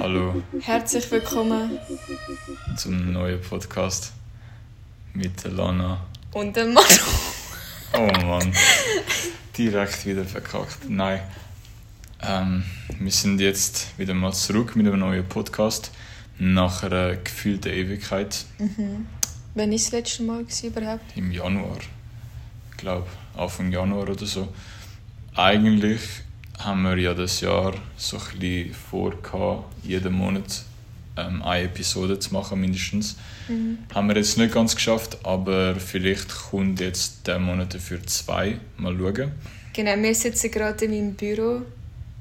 Hallo Herzlich willkommen zum neuen Podcast mit der Lana. und dem Manu. Oh Mann, direkt wieder verkackt. Nein, ähm, wir sind jetzt wieder mal zurück mit einem neuen Podcast nach einer gefühlten Ewigkeit Wann war das letzte Mal gewesen, überhaupt? im Januar. Ich glaube, Anfang Januar oder so. Eigentlich haben wir ja das Jahr so ein bisschen vor, gehabt, jeden Monat ähm, eine Episode zu machen, mindestens. Haben wir jetzt nicht ganz geschafft, aber vielleicht kommt jetzt der Monat dafür zwei. Mal schauen. Genau, wir sitzen gerade in meinem Büro.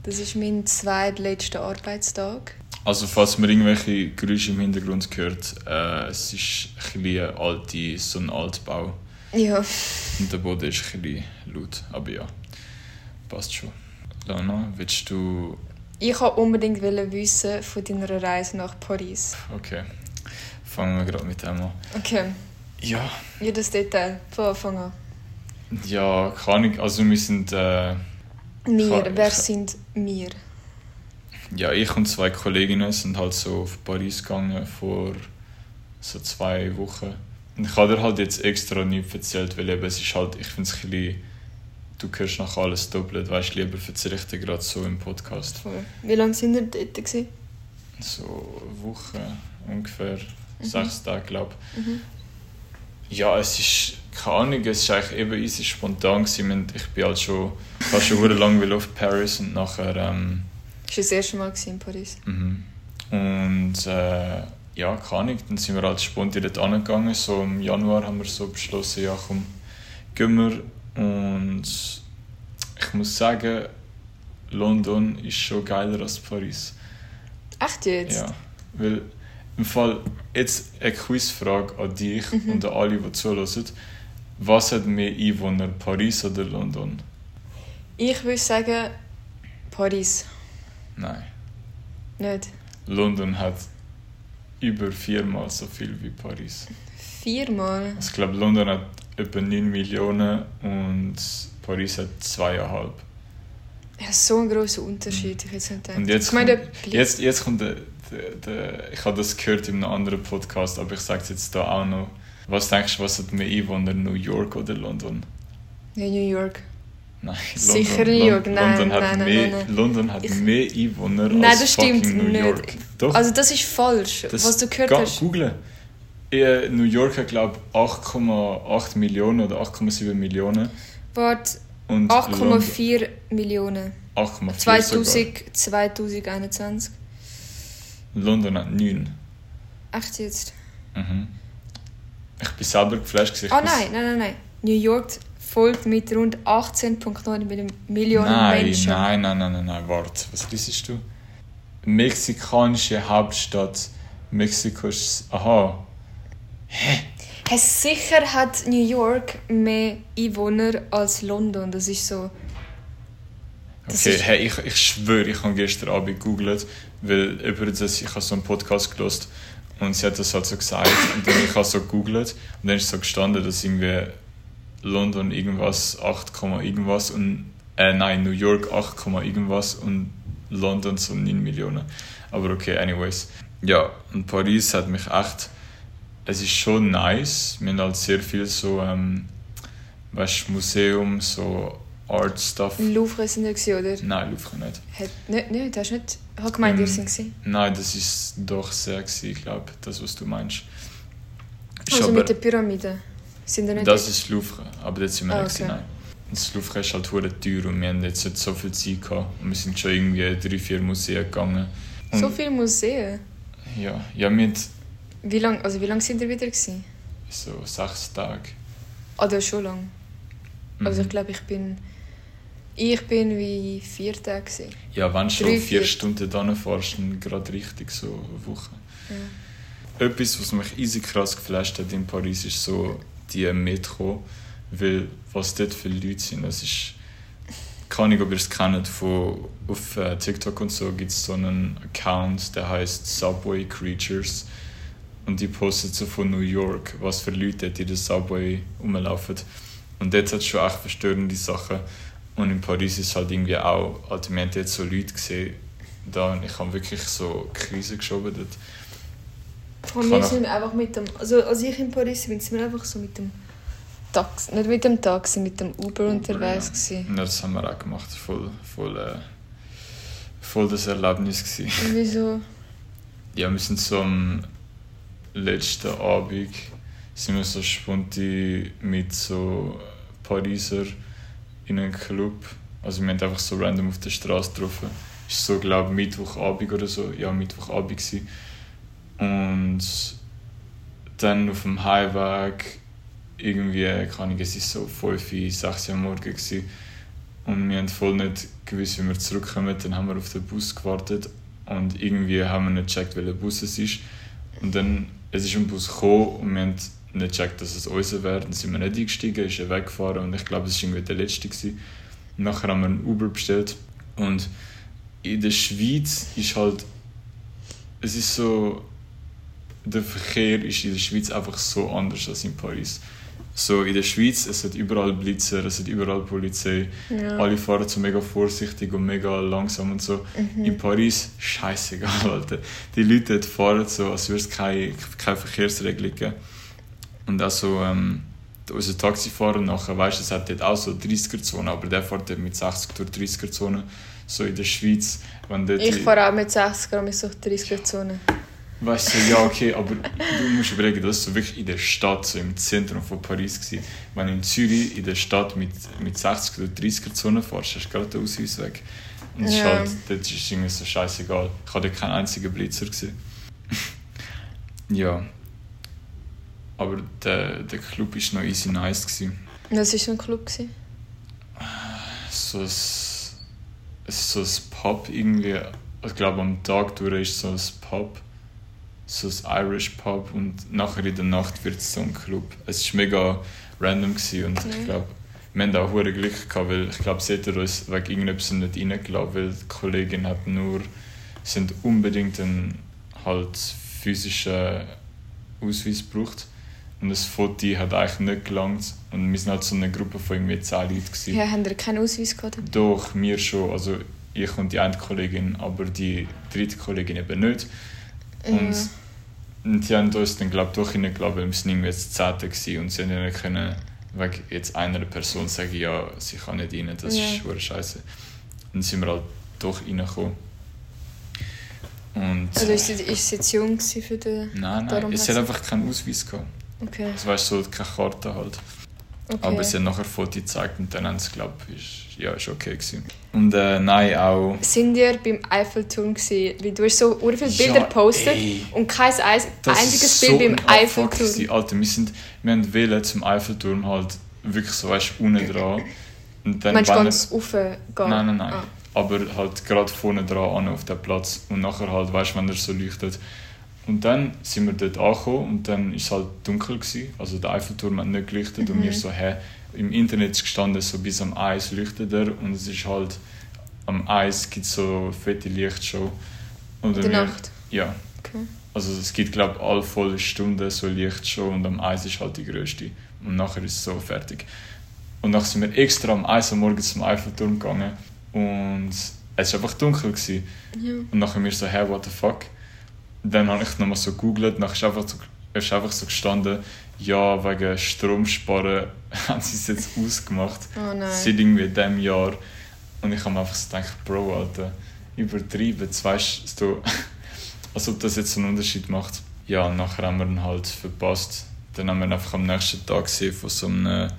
Das ist mein zweitletzter Arbeitstag. Also, falls man irgendwelche Geräusche im Hintergrund hört, äh, es ist ein bisschen alte, so ein Altbau. Ja. Und der Boden ist ein bisschen laut. Aber ja, passt schon. Lana, willst du. Ich wollte unbedingt wissen von deiner Reise nach Paris. Okay, fangen wir gerade mit dem an. Okay, Ja, jedes Detail von Anfang an. ja, keine Ahnung. Also, wir sind. Äh, Wir, Kann- wer ich- sind wir? Ja, ich und zwei Kolleginnen sind halt so auf Paris gegangen vor so zwei Wochen. Und ich habe dir halt jetzt extra nicht erzählt, weil eben es ist halt, ich finde es ein bisschen, du hörst nach alles doppelt, weißt du, lieber erzähle ich dir gerade so im Podcast. Voll. Wie lange sind wir dort? Gewesen? So eine Woche, ungefähr sechs Tage, glaube ich. Mhm. Ja, es ist, keine Ahnung, es war eigentlich eben easy spontan. Gewesen. Ich bin halt schon, war schon lange auf Paris und nachher... Ähm, Das war das erste Mal in Paris. Mhm. Und äh, ja, keine Ahnung, dann sind wir halt spontan dort angegangen. So im Januar haben wir so beschlossen, ja komm, gehen wir. Und ich muss sagen, London ist schon geiler als Paris. Echt jetzt? Ja, weil im Fall jetzt eine Quizfrage an dich und an alle, die zuhören. Was hat mehr Einwohner, Paris oder London? Ich würde sagen, Paris. Nein. Nicht. London hat über viermal so viel wie Paris. Viermal. Ich glaube, London hat etwa 9 Millionen und Paris hat zweieinhalb. Ja, so ein grosser Unterschied. Ich es nicht. Und jetzt, ich meine, kommt, jetzt, jetzt kommt der, der, der, ich habe das gehört in einem anderen Podcast, aber ich sage es jetzt da auch noch. Was denkst du, was hat mehr Einwohner, New York oder London? ja, New York. Nein, Sicher New York. Nein, London hat nein, nein, mehr, nein. London hat Ich- mehr Einwohner Nein, als das stimmt New nicht. York. Doch, Also das ist falsch, das- was du gehört ga- hast. Googlen. Äh, New York hat, glaube ich, 8,8 Millionen oder 8,7 Millionen. Warte, Und London- 8,4 Millionen. 8,4 sogar. 2000, 2021. London hat 9. Echt jetzt? Mhm. Ich bin selber geflasht. gewesen. Ich muss- nein, nein, nein, nein. New York folgt mit rund 18,9 Mil- Millionen Nein, Menschen. nein, nein, nein, nein, nein, warte. Was liest du? Mexikanische Hauptstadt. Mexiko ist. Aha. Hey, sicher hat New York mehr Einwohner als London. Das ist so. Das Okay, ist- hey, ich, ich schwöre, ich habe gestern Abend gegoogelt, weil über das, ich habe so einen Podcast gelost und sie hat das halt so gesagt und dann ich habe so gegoogelt und dann ist so gestanden, dass irgendwie London irgendwas 8, irgendwas und äh, nein, New York 8, irgendwas und London so 9 Millionen. Aber okay, anyways. Ja, und Paris hat mich echt, es ist schon nice, wir haben halt sehr viel so, ähm, weißt du, Museum, so Art Stuff. Louvre sind gewesen, oder? Nein, Louvre nicht. Hat, nicht, nicht, hast du nicht... Ich habe gemeint, ihr Ähm, sind gewesen. Nein, das ist doch sehr ich glaube, das, was du meinst. Ist Also aber, mit der Pyramide. Sind wir nicht das ist Louvre, aber dort sind wir Ah, nicht okay. nein. Das Louvre ist halt teuer und wir haben jetzt nicht so viel Zeit gehabt. Und wir sind schon irgendwie drei, vier Museen gegangen. Und, so viele Museen. Ja, ja, mit Wie lange also wie lang sind ihr wieder gewesen? so sechs Tage. Ah, das ist schon lang. Mhm. Also ich glaube, ich bin... Ich bin wie vier Tage gewesen. Ja, wenn du schon vier vier. Stunden dann fährst, dann gerade richtig so eine Woche. Ja. Etwas, was mich easy krass geflasht hat in Paris, ist so die Metro. Weil was dort für Leute sind, das ist... Keine Ahnung, ob ihr es kennt, von, auf äh, TikTok und so gibt es so einen Account, der heißt Subway Creatures. Und die postet so von New York, was für Leute dort in der Subway rumlaufen. Und dort hat es schon echt verstörende Sachen. Und in Paris ist halt irgendwie auch, also wir haben jetzt so Leute gesehen, da und ich habe wirklich so Krise geschoben dort. Und wir sind einfach mit dem, also als ich in Paris bin, sind wir einfach so mit dem Taxi, nicht mit dem Taxi, mit dem Uber, Uber unterwegs ja. ja. das haben wir auch gemacht, voll, voll, äh, voll das Erlebnis gewesen. Wieso? Ja, wir sind so am letzten Abend sind wir so spontan mit so Pariser in einem Club. Also wir haben einfach so random auf der Straße getroffen. War so, glaube ich, Mittwochabend oder so. Ja, Mittwochabend. Gewesen. Und dann auf dem Heimweg, irgendwie, kann ich, es war so 5, 6 Uhr morgens. Gewesen. Und wir haben voll nicht gewusst, wie wir zurückkommen. Dann haben wir auf den Bus gewartet und irgendwie haben wir nicht gecheckt, welcher Bus es ist. Und dann es ist ein Bus gekommen und wir haben nicht gecheckt, dass es unser wäre. Dann sind wir nicht eingestiegen, ist er weggefahren und ich glaube, es war irgendwie der letzte. Gewesen. Nachher haben wir einen Uber bestellt und in der Schweiz ist halt, es ist so, der Verkehr ist in der Schweiz einfach so anders als in Paris. So in der Schweiz, es hat überall Blitzer, es hat überall Polizei, ja. alle fahren so mega vorsichtig und mega langsam und so. Mhm. In Paris, scheißegal, Alter. Die Leute fahren so, als würde es keine, keine Verkehrsregelung geben. Und auch so, ähm, unser Taxifahrer nachher, weißt du, es hat dort auch so 30er-Zone, aber der fährt dort mit 60 durch 30er-Zone. So in der Schweiz, wenn dort... Ich fahre auch mit 60er mit so 30er-Zone. Weißt du, ja, okay, aber du musst überlegen, das war wirklich in der Stadt, so im Zentrum von Paris. Gewesen. Wenn du in Zürich in der Stadt mit, mit 60 oder 30er-Zone fährst, hast du gerade den Ausweis weg. Und ja. ist halt, dort ist es irgendwie so scheißegal. Ich hatte keinen einzigen Blitzer gesehen. ja, aber der, der Club war noch easy nice. Gewesen. Was war so ein Club? Gewesen? So ein, so ein Pub irgendwie. Ich glaube, am Tag durch ist so ein Pub. So ein Irish Pub. Und nachher in der Nacht wird es so ein Club. Es war mega random gewesen und okay. ich glaube, wir hatten auch hohe Glück gehabt, weil ich glaube, sie hätten uns wegen irgendetwas nicht reingelassen, weil die Kollegin hat nur sind unbedingt einen halt physischen Ausweis gebraucht. Und das Foto hat eigentlich nicht gelangt. Und wir sind halt so eine Gruppe von irgendwie 10 Leuten. Gewesen. Ja, haben ihr keinen Ausweis gehabt? Doch, mir schon. Also ich und die eine Kollegin, aber die dritte Kollegin eben nicht. Und, ja. Und die haben uns dann, glaube ich, doch reingelassen, weil wir sind irgendwie jetzt 10. Gewesen und sie haben nicht können, wegen jetzt einer Person sagen, ja, sie kann nicht rein, das ja. ist scheiße. Dann sind wir halt doch reingekommen. Und, also ist sie, ist sie jetzt jung für den... Nein, nein, es hat einfach keinen Ausweis gehabt. Okay. Das weißt so keine Karte halt. Okay. Aber sie haben nachher Foto gezeigt und dann haben sie glaube ich, ja, ist okay gewesen. Und äh, nein, auch... Sind wir beim Eiffelturm gewesen? Weil du hast so viele Bilder ja, gepostet und kein einziges Bild so beim Eiffelturm. Gewesen. Alter, wir, sind, wir haben wählen zum Eiffelturm halt wirklich so, weißt du, unten dran. Und dann Meinst du ganz raufgehen? Nein, nein, nein. Ah. Aber halt gerade vorne dran auf dem Platz. Und nachher halt, weißt du, wenn er so leuchtet, und dann sind wir dort angekommen und dann war es halt dunkel. Gewesen. Also der Eiffelturm hat nicht geleuchtet mhm. und wir so, hä, im Internet gestanden, so bis am Eis leuchtet er und es ist halt, am Eis gibt es so fette Lichtshow. Und In der Nacht? Ja. Okay. Also es gibt glaube ich alle volle Stunden so Lichtshow und am Eis ist halt die größte. Und nachher ist es so fertig. Und dann sind wir extra am Eis am Morgen zum Eiffelturm gegangen und es war einfach dunkel. Gewesen. Ja. Und nachher mir so, hey, what the fuck? Dann habe ich nochmal so gegoogelt, dann ist einfach so, ist einfach so gestanden, ja, wegen Stromsparen haben sie es jetzt ausgemacht. Oh nein. Seit irgendwie diesem Jahr. Und ich habe mir einfach so gedacht, Bro, Alter, übertrieben, jetzt weißt du, als ob das jetzt einen Unterschied macht. Ja, und nachher haben wir ihn halt verpasst. Dann haben wir ihn einfach am nächsten Tag gesehen von so einem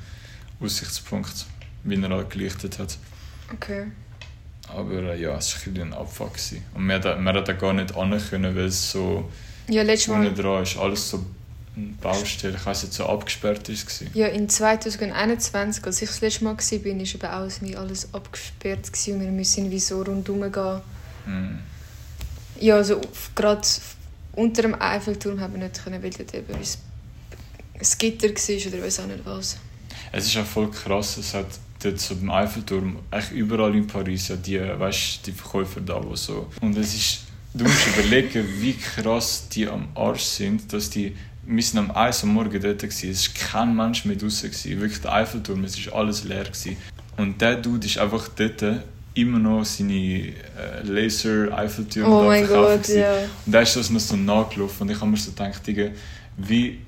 Aussichtspunkt, wie er halt gelichtet hat. Okay. Aber äh, ja, es war ein Abfuck. Und wir, wir da gar nicht hin können, weil es so ja, letztes Mal dran ist. Alles so Baustelle, ich weiß nicht, so abgesperrt ist. Ja, in 2021, als ich das letzte Mal war, war eben auch alles abgesperrt und wir müssen wie so rundherum gehen. Hm. Ja, also gerade unter dem Eiffelturm haben wir nicht können, weil dort eben ein Gitter war oder weiß auch nicht was. Es ist auch voll krass, es hat dort so beim Eiffelturm, eigentlich überall in Paris, ja, die, weißt, die Verkäufer da, wo so. Und es ist, du musst überlegen, wie krass die am Arsch sind, dass die, wir sind am 1 am Morgen dort gewesen, es war kein Mensch mehr draußen gewesen, wirklich der Eiffelturm, es war alles leer gewesen. Und der Dude ist einfach dort immer noch seine äh, Laser-Eiffeltürme Oh da mein verkaufen Gott, ja. Und da ist das noch so nachgelaufen und ich habe mir so gedacht, Digga, wie,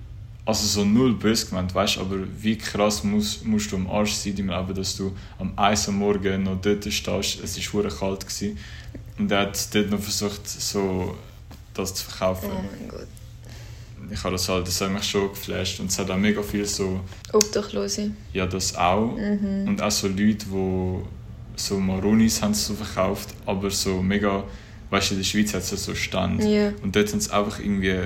also so null böse gemeint, weißt aber wie krass muss, musst du am Arsch sein im Leben, dass du am 1 am Morgen noch dort stehst, es war verdammt kalt gewesen. und er hat dort noch versucht, so das zu verkaufen. Oh mein Gott. Ich habe das halt, das hat mich schon geflasht und es hat auch mega viel so, Obdachlose. ja das auch Mhm. und auch so Leute, die so Maronis haben so verkauft, aber so mega, weißt du, in der Schweiz hat es ja so Stand. Ja. Und dort haben sie einfach irgendwie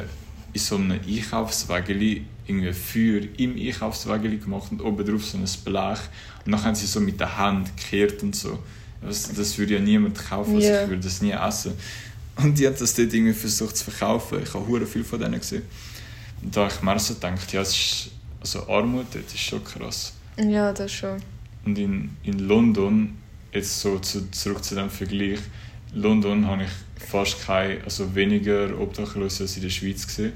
in so einem Einkaufswägeli irgendwie Feuer im Einkaufswägeli gemacht und oben drauf so ein Blech. Und dann haben sie so mit der Hand gekehrt und so. Das, das würde ja niemand kaufen, also ich würde das nie essen. Und die haben das dort irgendwie versucht zu verkaufen. Ich habe hure viel von denen gesehen. Und da habe ich mir so gedacht, ja, es ist, also Armut dort ist schon krass. Ja, das schon. Und in, in London, jetzt so zu, zurück zu dem Vergleich, in London habe ich fast keine, also weniger Obdachlose als in der Schweiz gesehen,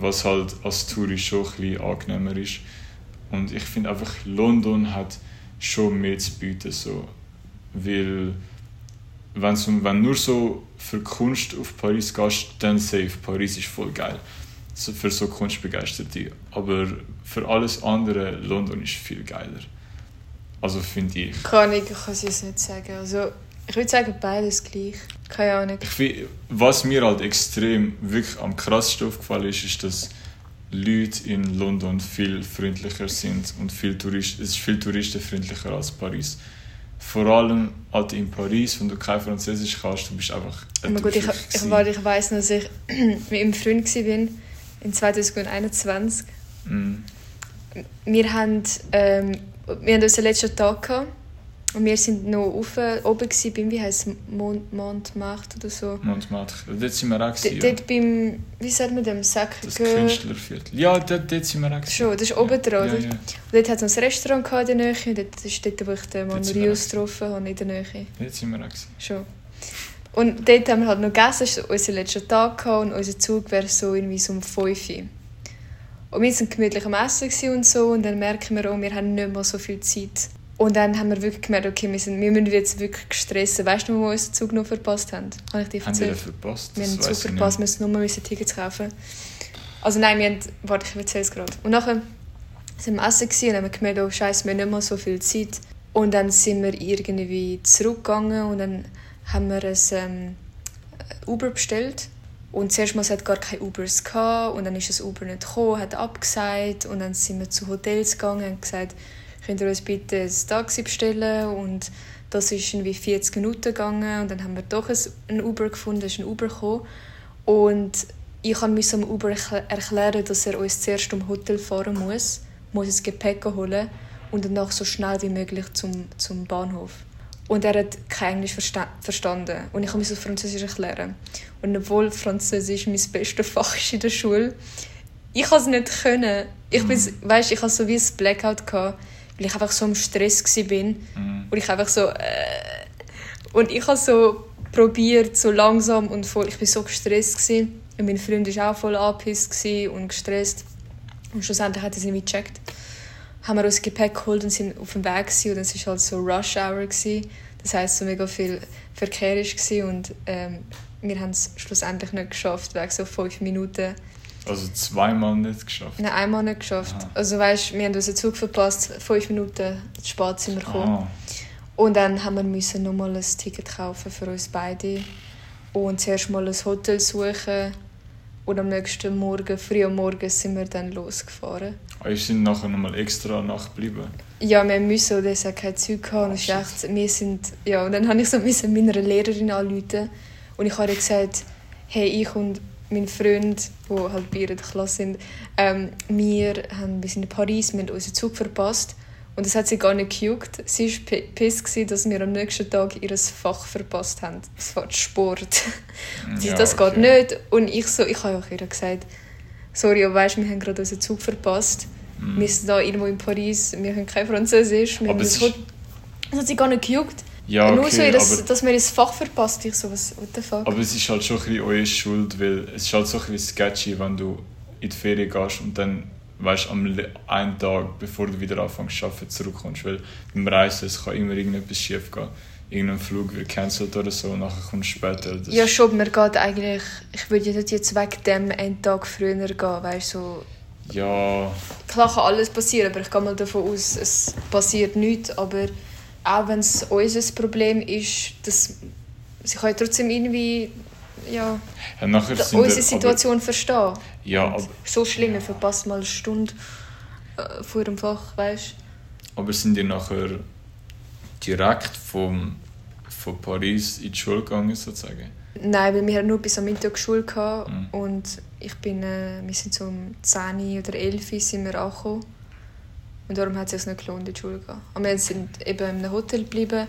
was halt als Tourist schon ein bisschen angenehmer ist. Und ich finde einfach, London hat schon mehr zu bieten, so, weil wenn du nur so für Kunst auf Paris gehst, dann safe, Paris ist voll geil. So, für so Kunstbegeisterte. Aber für alles andere, London ist viel geiler. Also finde ich. Kann ich, ich kann es jetzt nicht sagen. Also, ich würde sagen, beides gleich. Keine Ahnung. Ich find, was mir halt extrem wirklich am krassesten aufgefallen ist, ist, dass Leute in London viel freundlicher sind und viel Tourist, es ist viel touristenfreundlicher als Paris. Vor allem halt in Paris, wenn du kein Französisch kannst, du bist einfach mein Gott, ich, ich, weil ich weiss noch, dass ich mit meinem Freund war, in 2021. Mm. Wir haben, ähm, wir haben unseren letzten Tag gehabt. Und wir sind noch auf, oben gewesen, beim, wie heisst es, Mont, Montmartre oder so. Montmartre. Dort sind wir auch gewesen, ja. dort beim, wie sagt man dem, Das Sacré-Cœur. Künstlerviertel. Ja, dort, dort sind wir auch gewesen. Schon, das ist oben dran, Ja, oder? ja. Und dort hat es ein Restaurant in der Nähe. Und dort ist dort, wo ich den Manurius getroffen habe, in der Nähe. Dort sind wir auch gewesen. Schon. Und dort haben wir halt noch gegessen, es war unser letzter Tag gehabt, und unser Zug wäre so irgendwie so um 5 Uhr. Und wir waren gemütlich am Essen und so und dann merken wir auch, wir haben nicht mehr so viel Zeit. Und dann haben wir wirklich gemerkt, okay, wir, sind, wir müssen jetzt wirklich gestresst. Weißt du, wo wir unseren Zug noch verpasst haben? Habe ich dir Haben wir den erzählt? verpasst? Wir haben den Zug verpasst, wir müssen nur müssen Tickets kaufen. Also nein, wir haben... Warte, ich erzähle es gerade. Und nachher sind wir essen und haben gemerkt, oh scheiße, wir haben nicht mehr so viel Zeit. Und dann sind wir irgendwie zurückgegangen und dann haben wir ein ähm, Uber bestellt. Und zuerst mal es hat gar keine Ubers gehabt und dann ist das Uber nicht gekommen, hat abgesagt und dann sind wir zu Hotels gegangen und gesagt, könnt ihr uns bitte ein Taxi bestellen und das ist irgendwie 40 Minuten gegangen und dann haben wir doch ein, Uber gefunden, ist ein Uber gekommen und ich musste dem Uber erkl- erklären, dass er uns zuerst zum Hotel fahren muss, muss das Gepäck holen und danach so schnell wie möglich zum, zum Bahnhof. Und er hat kein Englisch versta verstanden. Und ich musste Französisch erklären. Und obwohl Französisch mein bestes Fach ist in der Schule, ich konnte es nicht können. Ich bin, weißt, ich hatte so wie ein Blackout, gehabt, weil ich einfach so im Stress war. Mhm. Und ich einfach so... Äh, und ich habe so probiert, so langsam und voll... Ich war so gestresst. Gewesen. Und mein Freund war auch voll gewesen und gestresst. Und schlussendlich hat er es irgendwie gecheckt. Haben wir uns Gepäck geholt und sind auf dem Weg gewesen. und es war halt so Rush Hour. Gewesen. Das heisst, so mega viel Verkehr war und ähm, wir haben es schlussendlich nicht geschafft, wegen so fünf Minuten. Also zweimal nicht geschafft. Nein, einmal nicht geschafft. Aha. Also weißt, wir haben unseren Zug verpasst, fünf Minuten spät sind wir gekommen. Ah, Und dann haben wir müssen nochmal ein Ticket kaufen für uns beide. Und zuerst mal ein Hotel suchen. Und am nächsten Morgen, früh am Morgen, sind wir dann losgefahren. ah, ich sind nachher nochmal extra nachgeblieben. Ja, wir müssen, und es hat kein Zeug gehabt. Und es ist echt, wir sind, ja, und dann habe ich so meiner Lehrerin anrufen. Und ich habe ihr gesagt, hey, ich und mein Freund, die halt bei ihrer Klasse sind, ähm, wir, haben, wir sind in Paris, wir haben unseren Zug verpasst. Und das hat sie gar nicht gejuckt. Sie war pi- piss, gewesen, dass wir am nächsten Tag ihr Fach verpasst haben. Das war Sport. Und sie, Ja, das geht okay. nicht. Und ich, so, ich habe auch ihr gesagt, sorry, aber weißt, wir haben gerade unseren Zug verpasst. Mhm. Wir sind da irgendwo in Paris, wir können kein Französisch. Wir Aber haben das, ist- Hot- das hat sie gar nicht gejuckt. Ja, Nur so, dass, aber, dass wir das Fach verpasst. Ich so, was, what the fuck? aber es ist halt schon ein bisschen eure Schuld, weil es ist halt so ein bisschen sketchy, wenn du in die Ferien gehst und dann weißt, am einen Tag, bevor du wieder anfängst zu arbeiten, zurückkommst. Weil beim Reisen es kann immer irgendetwas schief gehen. Irgendein Flug wird cancelled oder so, und nachher kommst du später. Das ja, schon, man geht eigentlich, ich würde nicht jetzt wegen dem einen Tag früher gehen, weißt du, so ja. Klar kann alles passieren, aber ich gehe mal davon aus, es passiert nichts. Aber auch wenn es unser Problem ist, dass sie können trotzdem irgendwie ja, ja unsere Situation aber, verstehen. Ja, aber, so schlimm, man verpasst mal eine Stunde äh, vor dem Fach, weißt Aber sind die nachher direkt vom, von Paris in die Schule gegangen, sozusagen? Nein, weil wir hatten nur bis am Mittag Schule gehabt mhm. und ich bin, äh, wir sind so um 10 oder 11 Uhr sind wir angekommen. Und darum hat es sich nicht gelohnt, in die Schule zu gehen. Wir sind eben in einem Hotel geblieben,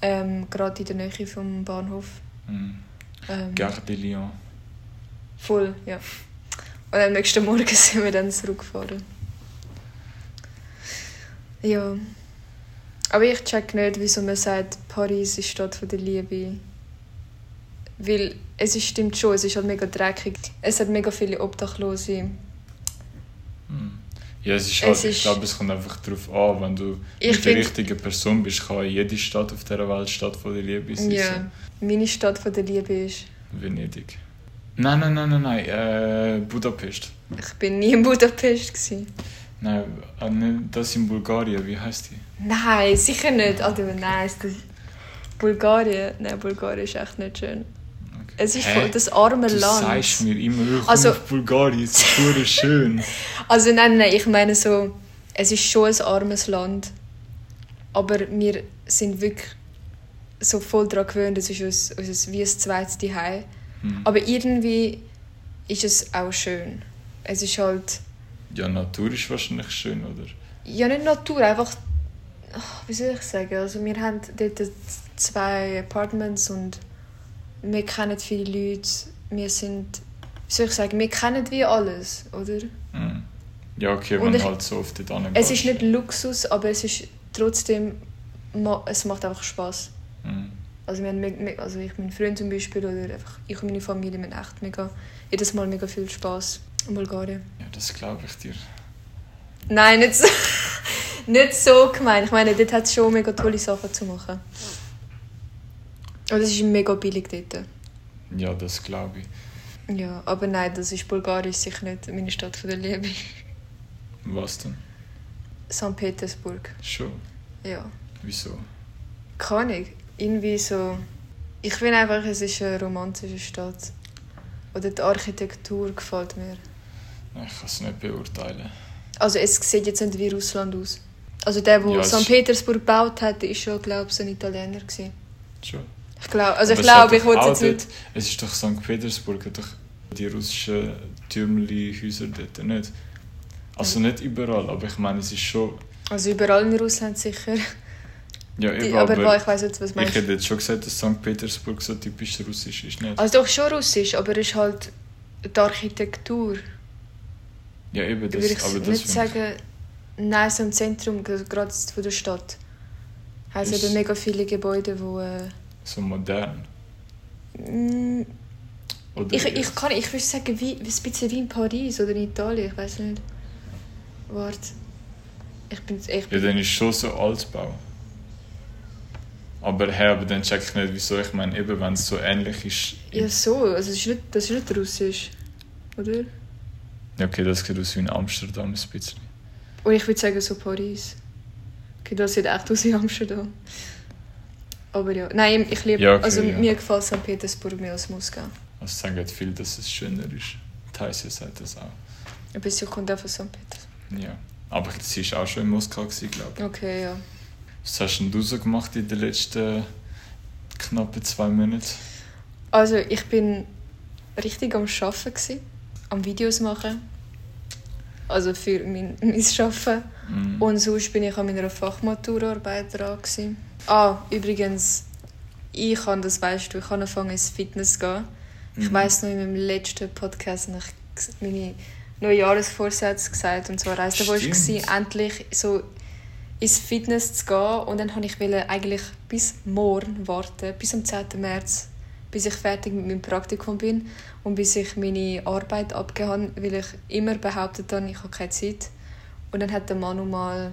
ähm, gerade in der Nähe vom Bahnhof. Mhm. Ähm, Gare de Lyon. Voll, ja. Und am nächsten Morgen sind wir dann zurückgefahren. Ja. Aber ich check nicht, wieso man sagt, Paris ist die Stadt der Liebe. Weil es ist, stimmt schon, es ist halt mega dreckig. Es hat mega viele Obdachlose. Ja, es ist halt, es ist, ich glaube, es kommt einfach darauf an, wenn du mit der richtigen Person bist, kann jede Stadt auf dieser Welt Stadt von der Liebe sein. Ja, meine Stadt von der Liebe ist... Venedig. Nein, nein, nein, nein, nein, äh, Budapest. Ich bin nie in Budapest. Gewesen. Nein, äh, das in Bulgarien, wie heißt die? Nein, sicher nicht. Also, nein, das Bulgarien, nein, Bulgarien ist echt nicht schön. Es ist voll das arme du Land. Du sagst mir immer, ich also, auf Bulgarien, es ist schön. Also nein, nein, ich meine so, es ist schon ein armes Land, aber wir sind wirklich so voll daran gewöhnt, es ist uns, uns wie ein zweites Zuhause. Hm. Aber irgendwie ist es auch schön. Es ist halt... Ja, Natur ist wahrscheinlich schön, oder? Ja, nicht Natur, einfach... Wie soll ich sagen? Also wir haben dort zwei Apartments und wir kennen viele Leute, wir sind, wie soll ich sagen, wir kennen wie alles, oder? Mm. Ja, okay, wenn ich, halt so oft dort Es ist nicht Luxus, aber es ist trotzdem, es macht einfach Spaß. Mm. Also, wir haben, also ich, mein Freund zum Beispiel oder einfach ich und meine Familie haben echt mega, jedes Mal mega viel Spaß in Bulgarien. Ja, das glaube ich dir. Nein, nicht so, nicht so gemeint. Ich meine, dort hat es schon mega tolle Sachen zu machen. Aber es ist mega billig dort. Ja, das glaube ich. Ja, aber nein, das ist Bulgarien sicher nicht meine Stadt von der Liebe. Was denn? St. Petersburg. Schon? Ja. Wieso? Kann ich. Irgendwie so... Ich finde einfach, es ist eine romantische Stadt. Oder die Architektur gefällt mir. Ich kann es nicht beurteilen. Also es sieht jetzt nicht wie Russland aus. Also der, der ja, St. Petersburg gebaut hat, war schon, glaube ich, ein Italiener. Schon? Ich glaube, also ich glaube, ich wollte jetzt nicht... Es ist doch St. Petersburg, doch die russischen Türmli-Häuser dort nicht. Also nicht überall, aber ich meine, es ist schon... Also überall in Russland sicher. Ja, eben, aber, aber ich weiß jetzt, was meinst Ich hätte jetzt schon gesagt, dass St. Petersburg so typisch russisch ist, nicht? Also doch schon russisch, aber es ist halt die Architektur. Ja, eben, das, würde ich aber das nicht sagen, nein, so im Zentrum, gerade von der Stadt. Also eben mega viele Gebäude, die... So modern? Mm, ich, ich, kann, ich würde sagen, wie, ein bisschen wie in Paris oder in Italien, ich weiß nicht. Warte. Ich bin, ich bin ja, dann ist schon so Altbau. Aber hey, aber dann check ich nicht, wieso. Ich meine, eben, wenn es so ähnlich ist. Ja, so. Also, das ist nicht, das ist nicht russisch. Oder? Ja, okay, das sieht aus wie in Amsterdam ein bisschen. Und ich würde sagen, so Paris. Okay, das sieht echt aus wie Amsterdam. Aber ja, nein, ich liebe, ja, okay, also ja. mir gefällt St. Petersburg mehr als Moskau. Also sagen viel, dass es schöner ist. Taisia sagt das auch. Ein bisschen kommt auch von St. Petersburg. Ja, aber sie war auch schon in Moskau, glaube ich. Okay, ja. Was hast denn du so gemacht in den letzten knappen zwei Monaten? Also ich bin richtig am Arbeiten, am Videos machen. Also für mein, mein Arbeiten. Mm. Und sonst bin ich an meiner Fachmaturarbeit dran. Gewesen. Ah, übrigens, ich habe das, weißt du, ich habe angefangen ins Fitness zu gehen. Mhm. Ich weiß noch in meinem letzten Podcast habe ich meine Neujahresvorsätze gesagt und zwar reiste, wo ich war, endlich so ins Fitness zu gehen und dann wollte ich eigentlich bis morgen warten, bis am 10. März bis ich fertig mit meinem Praktikum bin und bis ich meine Arbeit abgegeben habe, weil ich immer behauptet habe, ich habe keine Zeit. Und dann hat der Manu mal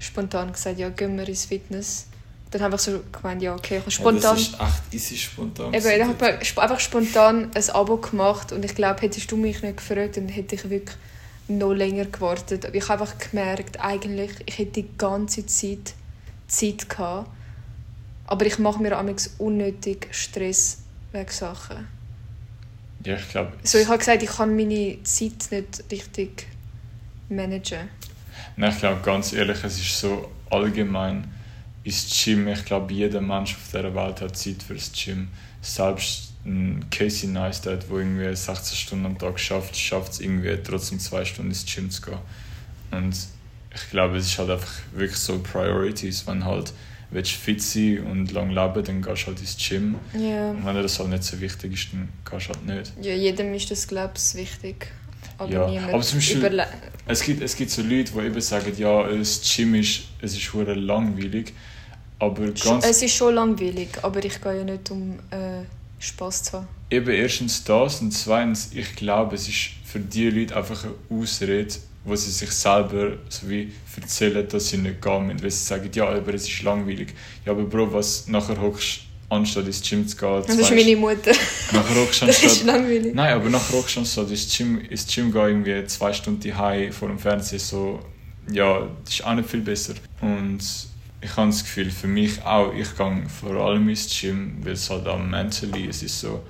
spontan gesagt, ja, gehen wir ins Fitness. Dann habe ich so gemeint, ja, okay, ich habe spontan... Ja, das ist echt easy spontan. Eben, ich habe einfach spontan ein Abo gemacht und ich glaube, hättest du mich nicht gefragt, dann hätte ich wirklich noch länger gewartet. Aber ich habe einfach gemerkt, eigentlich, ich hätte die ganze Zeit Zeit gehabt. Aber ich mache mir amigs unnötig Stress wegen Sachen. Ja, ich glaube... So, ich habe gesagt, ich kann meine Zeit nicht richtig managen. Nein, ich glaube, ganz ehrlich, es ist so allgemein, ist Gym, ich glaube, jeder Mensch auf dieser Welt hat Zeit für das Gym. Selbst ein Casey Neistat, der irgendwie 16 Stunden am Tag schafft, schafft es irgendwie trotzdem zwei Stunden ins Gym zu gehen. Und ich glaube, es ist halt einfach wirklich so Priorities, wenn halt willst fit sein und lang leben, dann gehst du halt ins Gym. Ja. Und wenn dir das halt nicht so wichtig ist, dann gehst du halt nicht. Ja, jedem ist das, glaube ich, wichtig. Aber ja, aber zum Beispiel, es gibt, es gibt so Leute, die eben sagen, ja, das Gym ist, es ist langweilig, aber ganz... Es ist schon langweilig, aber ich gehe ja nicht, um äh, Spaß zu haben. Eben erstens das und zweitens, ich glaube, es ist für die Leute einfach eine Ausrede, wo sie sich selber so wie erzählen, dass sie nicht gehen müssen, weil sie sagen, ja, aber es ist langweilig. Ja, aber Bro, was nachher hockst anstatt ins Gym zu gehen. Das ist meine Mutter. Nachher hockst das ist langweilig. Nein, aber nachher hockst du anstatt ins Gym, ins Gym gehen, irgendwie zwei Stunden heim vor dem Fernsehen, so, ja, das ist auch nicht viel besser. Und ich habe das Gefühl, für mich auch, ich gehe vor allem ins Gym, weil es halt auch mentally, es ist so,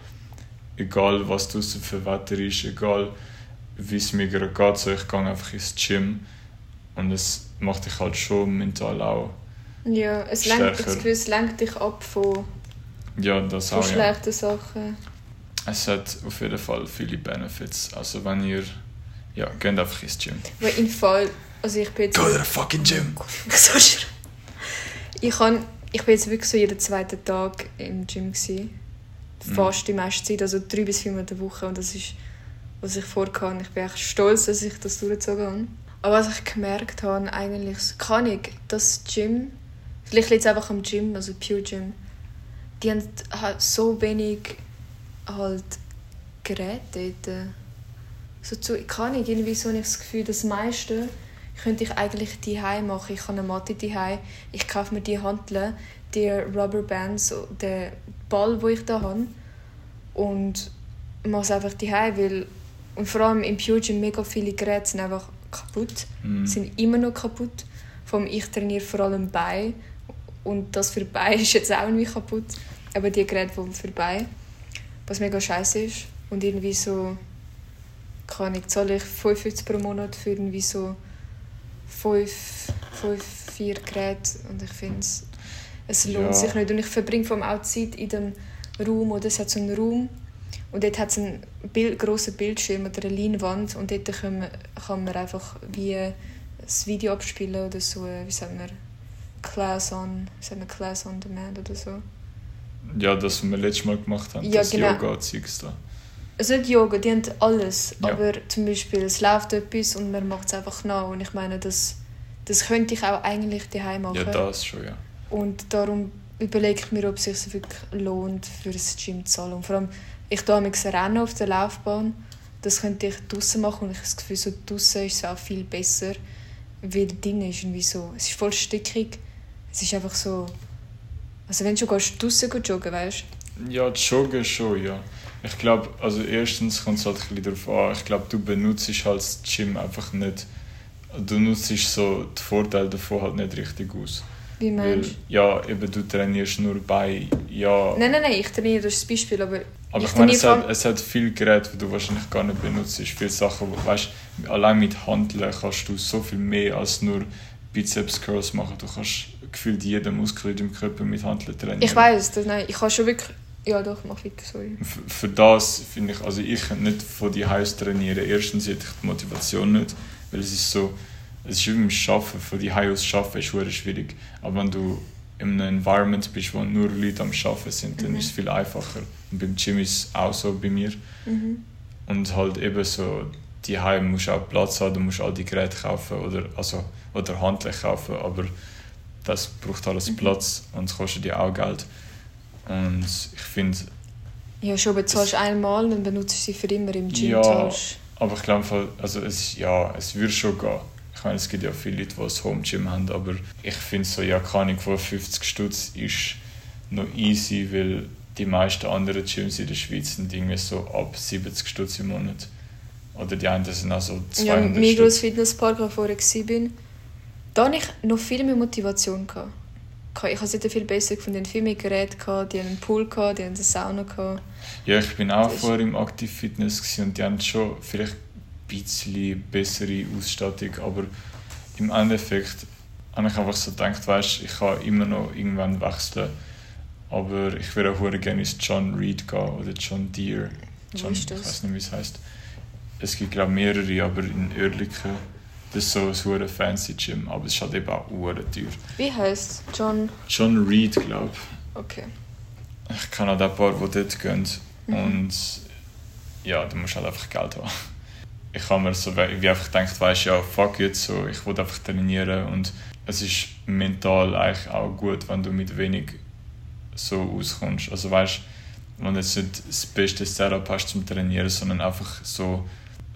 egal was draußen für Wetter ist, egal wie es mir gerade geht, so, ich gehe einfach ins Gym und es macht dich halt schon mental auch Ja, es lenkt, das Gefühl, es lenkt dich ab von, ja, das von auch, schlechten ja. Sachen. Es hat auf jeden Fall viele Benefits, also wenn ihr, ja, geht einfach ins Gym. Weil in Fall, also ich bin jetzt... Go to the fucking gym! so ich, kann, ich bin jetzt wirklich so jeden zweiten Tag im Gym gewesen. Fast mhm. die meiste Zeit, also drei bis vier Mal in der Woche und das ist was ich vorkam. Ich bin echt stolz, dass ich das durchgezogen habe. Aber was ich gemerkt habe, eigentlich, kann ich, das Gym, vielleicht liegt es einfach am Gym, also Pure Gym, die haben halt so wenig halt Geräte dort. So zu, kann ich irgendwie so nicht das Gefühl, das meiste könnte ich eigentlich die machen. Ich habe eine Matte die ich kaufe mir die Hanteln, die Rubberbands, den Ball, den ich da habe und mache es einfach die weil und vor allem im Gym mega viele Geräte sind einfach kaputt, mm. sind immer noch kaputt. Allem ich trainiere vor allem Bein und das für Bein ist jetzt auch irgendwie kaputt. Aber die Geräte die für Bein, was mega scheiße ist. Und irgendwie so kann ich zahle ich 55 pro Monat für irgendwie so 5, 5 4 Geräte. Und ich finde es es lohnt ja. sich nicht. Und ich verbringe vor allem auch Zeit in dem Raum oder? Es hat so einen Raum. Und dort hat es einen Bild, grossen Bildschirm oder eine Leinwand. Und dort kann man, kann man einfach wie ein Video abspielen oder so, wie sagen wir, Class on, sagen wir Class on Demand oder so. Ja, das, was wir letztes Mal gemacht haben, ja, das genau. Yoga-Zeugs da. Also nicht Yoga, die haben alles, ja. aber zum Beispiel es läuft etwas und man macht es einfach nach und ich meine, das, das könnte ich auch eigentlich daheim machen. Ja, das schon, ja. Und darum überlege ich mir, ob es sich wirklich lohnt, für ein Gym zu zahlen. Und vor allem, ich tue mich Rennen auf der Laufbahn. Das könnte ich draußen machen und ich habe das Gefühl, so draußen ist es auch viel besser, weil drin ist irgendwie so, es ist voll stickig. Es ist einfach so, also wenn du gehst, draußen joggen, weißt du? Ja, joggen schon, ja. Ich glaube, also erstens kommt es halt ein bisschen darauf an, ich glaube, du benutzt halt das Gym einfach nicht, du nutzt so die Vorteile davon halt nicht richtig aus. Wie meinst du? Ja, eben du trainierst nur bei, ja... Nein, nein, nein, ich trainiere, das ist das Beispiel, aber... Aber ich, ich meine, es hat, es hat viele Geräte, die du wahrscheinlich gar nicht benutzt. Viele Sachen, wo, weißt, allein mit Handeln kannst du so viel mehr als nur Bizeps Curls machen. Du kannst gefühlt jeden Muskel in deinem Körper mit Handeln trainieren. Ich weiß nein, ich kann schon wirklich... Ja, doch, mach weiter, sorry. Für, für das finde ich, also ich nicht von die Haus trainieren. Erstens hätte ich die Motivation nicht, weil es ist so es ist wie beim Arbeiten, von die aus Arbeiten ist es schwierig. Aber wenn du in einem Environment bist, wo nur Leute am Arbeiten sind, dann mhm. ist es viel einfacher. Und beim Gym ist es auch so bei mir. Mhm. Und halt eben so, die Heim musst auch Platz haben, du musst all die Geräte kaufen oder, also, oder handlich kaufen, aber das braucht alles mhm. Platz und es kostet dir auch Geld. Und ich finde, Ja, schon bezahlst du einmal, dann benutzt du sie für immer im Gym. Ja, zahlst. aber ich glaube, also es, ja, es würde schon gehen. Ich meine, es gibt ja viele Leute, die ein Home Gym haben, aber ich finde so, ja, keine von 50 Stutz ist noch easy, weil die meisten anderen Gyms in der Schweiz sind irgendwie so ab 70 Stutz im Monat. Oder die einen sind auch so 200 Ja, im Migros Fitnesspark, wo ich vorher war, da hatte ich noch viel mehr Motivation. Gehabt. Ich habe es dort viel besser gefunden. Viel mehr Geräte, gehabt, die haben einen Pool, gehabt, die haben eine Sauna. Gehabt. Ja, ich bin auch Das vorher im Active Fitness und die haben schon vielleicht ein bisschen bessere Ausstattung, aber im Endeffekt habe ich einfach so gedacht, weißt, ich kann immer noch irgendwann wechseln, aber ich würde auch gerne ins John Reed gehen oder John Deere. John, Ich weiß nicht, wie es heißt. Es gibt glaube mehrere, aber in Oerlikon. Das ist so ein hure fancy Gym, aber es ist halt eben auch hure teuer. Wie heißt John? John Reed, glaube ich. Okay. Ich kenne auch ein paar, die dort gehen. Mhm. Und ja, du musst halt einfach Geld haben. Ich habe mir so wie einfach gedacht, weißt ja, fuck jetzt, so, ich will einfach trainieren. Und es ist mental eigentlich auch gut, wenn du mit wenig so auskommst. Also weißt wenn du jetzt nicht das beste Setup hast zum Trainieren, sondern einfach so,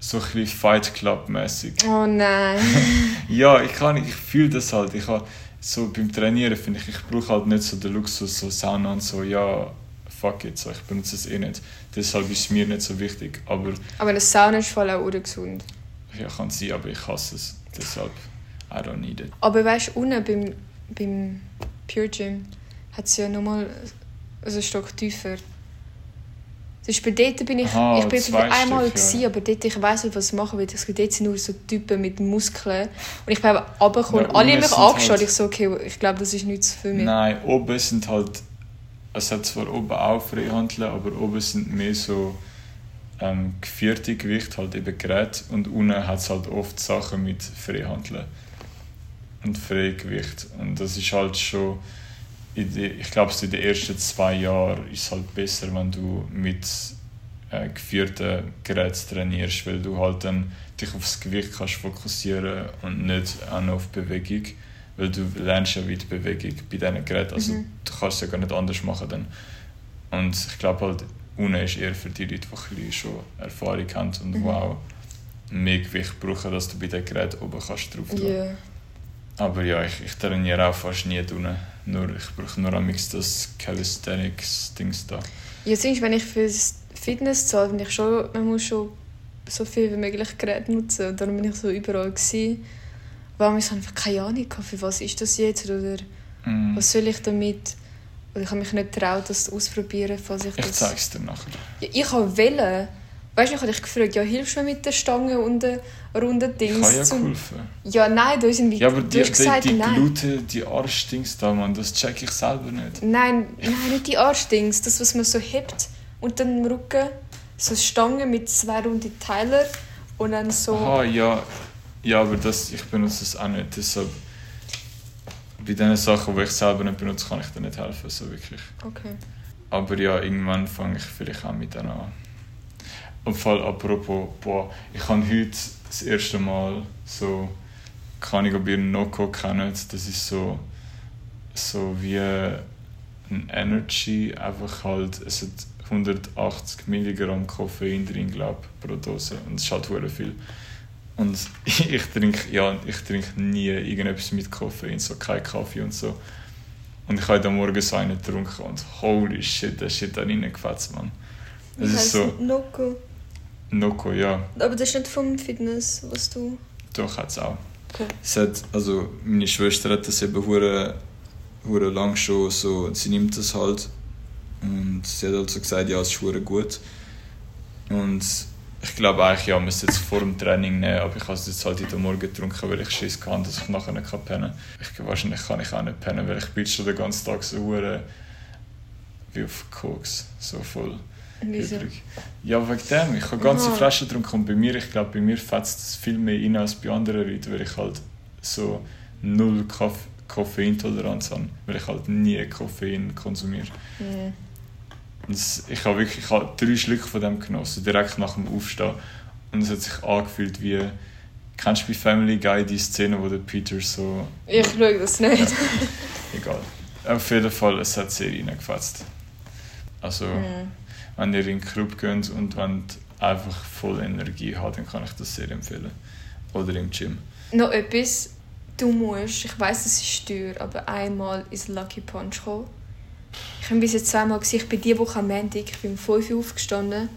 so ein bisschen Fight Club-mäßig. Oh nein. Ja, ich kann, ich fühle das halt. Ich habe so beim Trainieren finde ich, ich brauche halt nicht so den Luxus, so Sauna und so, ja, fuck it, so, ich benutze es eh nicht. Deshalb ist es mir nicht so wichtig. Aber Aber eine Sauna ist voll auch ungesund. ja, kann sein, aber ich hasse es. Deshalb, I don't need it. Aber weißt du, unten beim, beim Pure Gym hat es ja nochmal also einen Stock tiefer. Das ist bei dort bin ich, Aha, ich bin zwei einmal Stück, ja. gewesen, aber dort, ich weiß nicht, was ich machen will. Es gibt dort sind nur so Typen mit Muskeln. Und ich bin aber runtergekommen Ja, alle haben mich sind angeschaut. halt- Ich so, okay, ich glaube, das ist nichts für mich. Nein, oben sind halt, es hat zwar oben auch Freihandeln, aber oben sind mehr so ähm, geführte Gewicht, halt eben Geräte und unten hat es halt oft Sachen mit Freihandeln und Freigewicht und das ist halt schon, ich glaube, in den ersten zwei Jahren ist es halt besser, wenn du mit äh, geführten Geräten trainierst, weil du halt dann dich aufs Gewicht kannst fokussieren und nicht auch noch auf Bewegung, weil du lernst ja wieder Bewegung bei diesen Geräten, also Mhm. du kannst es ja gar nicht anders machen dann. Und ich glaube halt, unten ist eher für die Leute, die schon Erfahrung haben und Mhm. auch mehr Gewicht brauchen, dass du bei den Geräten oben kannst drauf tun. Ja. Aber ja, ich, ich trainiere auch fast nie unten. Nur, ich brauche nur am das Calisthenics-Dings da. Ja, sonst, wenn ich fürs Fitness zahle, finde ich schon, man muss schon so viel wie möglich Geräte nutzen. Und darum bin ich so überall gewesen. Warum ich einfach keine Ahnung für was ist das jetzt oder Mm. was soll ich damit? Oder ich habe mich nicht getraut, das auszuprobieren, falls ich Ich das... zeige es dir nachher. Ja, ich habe wollen. Weißt du, ich habe dich gefragt, ja, hilfst du mir mit der Stange und den runden Ich Dings? habe ja geholfen. Ja, nein, da sind wie... Ja, aber du die, hast die, gesagt, die nein. Glute, die Arschdings da, Mann, das check ich selber nicht. Nein, nein, nicht die Arschdings. Das, was man so hebt und dann im Rücken so Stangen mit zwei runden Teilen und dann so... Aha, ja. Ja, aber das, ich benutze es auch nicht. Deshalb, bei den Sachen, die ich selber nicht benutze, kann ich dir nicht helfen, so wirklich. Okay. Aber ja, irgendwann fange ich vielleicht auch mit denen an. Und Fall apropos, boah, ich habe heute das erste Mal so, kann ich, ob ihr Noco kennt, das ist so, so wie ein Energy, einfach halt, es hat 180 Milligramm Koffein drin, glaube pro Dose und es ist halt viel. Und ich trinke, ja, ich trinke nie irgendetwas mit Koffein, so kein Kaffee und so. Und ich habe heute Morgen so einen getrunken und holy shit, der Shit da reingefetzt, man. Es Wie ist so, Noco. Noco, ja, Aber das ist nicht vom Fitness, was du... doch hat es auch. Okay. Es hat, also meine Schwester hat das eben hure, hure lang schon so, sie nimmt das halt und sie hat halt so gesagt, ja, es ist hure gut. Und ich glaube eigentlich, ja, müsste es vor dem Training nehmen, aber ich habe es jetzt halt heute Morgen getrunken, weil ich Schiss hatte, dass ich nachher nicht pennen kann. Ich, wahrscheinlich kann ich auch nicht pennen, weil ich bin schon den ganzen Tag so hure wie auf Koks, so voll Wieso? übrig. Ja, wegen dem. Ich habe ganze Aha. Flaschen getrunken und bei mir, ich glaube, bei mir fetzt es viel mehr rein als bei anderen Leuten, weil ich halt so null Koff Koffeintoleranz habe, weil ich halt nie Koffein konsumiere. Ja. Und es, ich habe wirklich ich habe drei Schlücke von dem genossen, direkt nach dem Aufstehen. Und es hat sich angefühlt wie, kennst du bei Family Guy die Szene, wo der Peter so, Ich schaue das nicht. egal. Auf jeden Fall, es hat sehr reingefetzt. Also, Mhm. Wenn ihr in den Club geht und wenn einfach voll Energie habt, dann kann ich das sehr empfehlen. Oder im Gym. Noch etwas, du musst, ich weiß, es ist teuer, aber einmal ins Lucky Punch kommen. Ich habe bis jetzt zweimal gesehen, ich bin diese Woche am Montag, ich bin um 5 Uhr aufgestanden,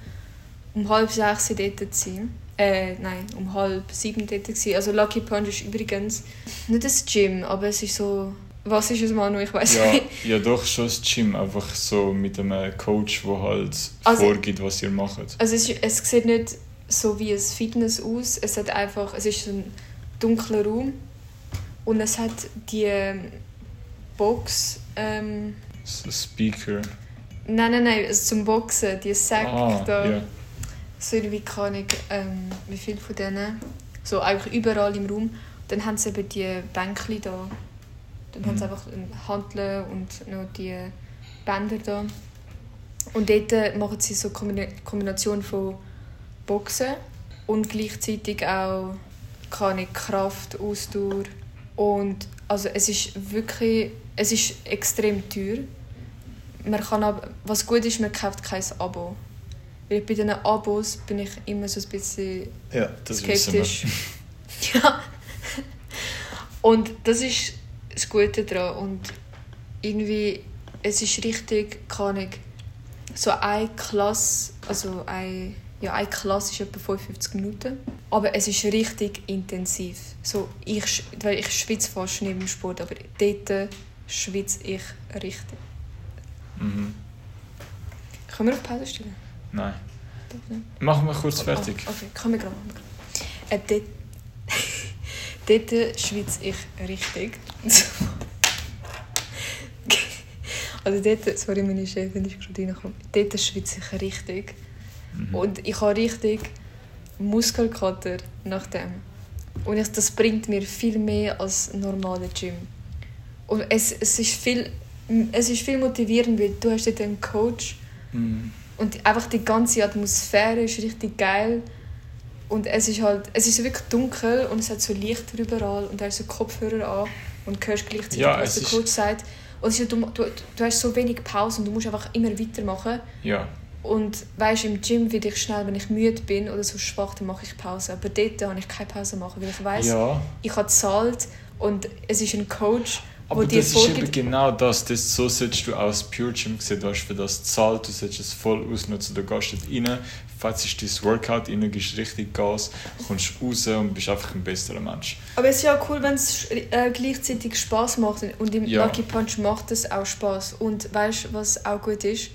um halb sechs dort zu sein. Äh, nein, um halb sieben dort gewesen. Also Lucky Punch ist übrigens nicht das Gym, aber es ist so... Was ist es, Manu? Ich weiß Ja, nicht. ja, doch schon das Gym, einfach so mit einem Coach, der halt Also- vorgibt, was ihr macht. Also es, ist- es sieht nicht so wie ein Fitness aus. Es hat einfach... Es ist so ein dunkler Raum und es hat die ähm, Box... Ähm, So Speaker. nein, nein, nein, also zum Boxen, die Sack Ah, da. ja. So irgendwie keine Ahnung, ähm, wie viele von denen. So eigentlich überall im Raum. Dann haben sie eben die Bänkchen da. Dann haben sie Mhm. einfach ein Hanteln und noch die Bänder da. Und dort äh, machen sie so eine Kombination von Boxen und gleichzeitig auch keine Kraft, Ausdauer. Und also es ist wirklich, es ist extrem teuer. Man kann aber, was gut ist, man kauft kein Abo. Weil bei diesen Abos bin ich immer so ein bisschen Ja, skeptisch. ja. Und das ist das Gute daran. Und irgendwie, es ist richtig, kann ich, so eine Klasse, also eine, ja, eine Klasse ist etwa 55 Minuten. Aber es ist richtig intensiv. So, ich, weil ich schwitze fast nicht im Sport, aber dort schwitze ich richtig. Mhm. Können wir auf Pause stellen? Nein. Nicht. Machen wir kurz fertig. Ah, okay, können wir gerade machen. Äh, dort, schwitze ich richtig. also dort, sorry, meine Chefin ist gerade reingekommen. Dort schwitze ich richtig. Mhm. Und ich habe richtig Muskelkater nach dem. Und ich, das bringt mir viel mehr als normale Gym. Und es, es, ist viel, es ist viel motivierend, weil du hast dort einen Coach Mhm. und einfach die ganze Atmosphäre ist richtig geil. Und es ist halt, es ist wirklich dunkel und es hat so Licht überall und du hast so Kopfhörer an und hörst gleichzeitig, Ja, was der Coach sagt. Und es ist, du, du, du hast so wenig Pause und du musst einfach immer weitermachen. Ja, Und weißt, im Gym werde ich schnell, wenn ich müde bin oder so schwach, dann mache ich Pause. Aber dort habe ich keine Pause machen, weil ich weiß, ja. ich habe gezahlt und es ist ein Coach, Aber das ist eben genau das. das. So solltest du auch das Pure Gym sehen. Du hast für das gezahlt, du solltest es voll ausnutzen. Du gehst dort rein, fährst dein Workout rein, gibst richtig Gas, kommst raus und bist einfach ein besserer Mensch. Aber es ist ja auch cool, wenn es äh, gleichzeitig Spaß macht. Und im Ja. Lucky Punch macht es auch Spaß. Und weißt du, was auch gut ist?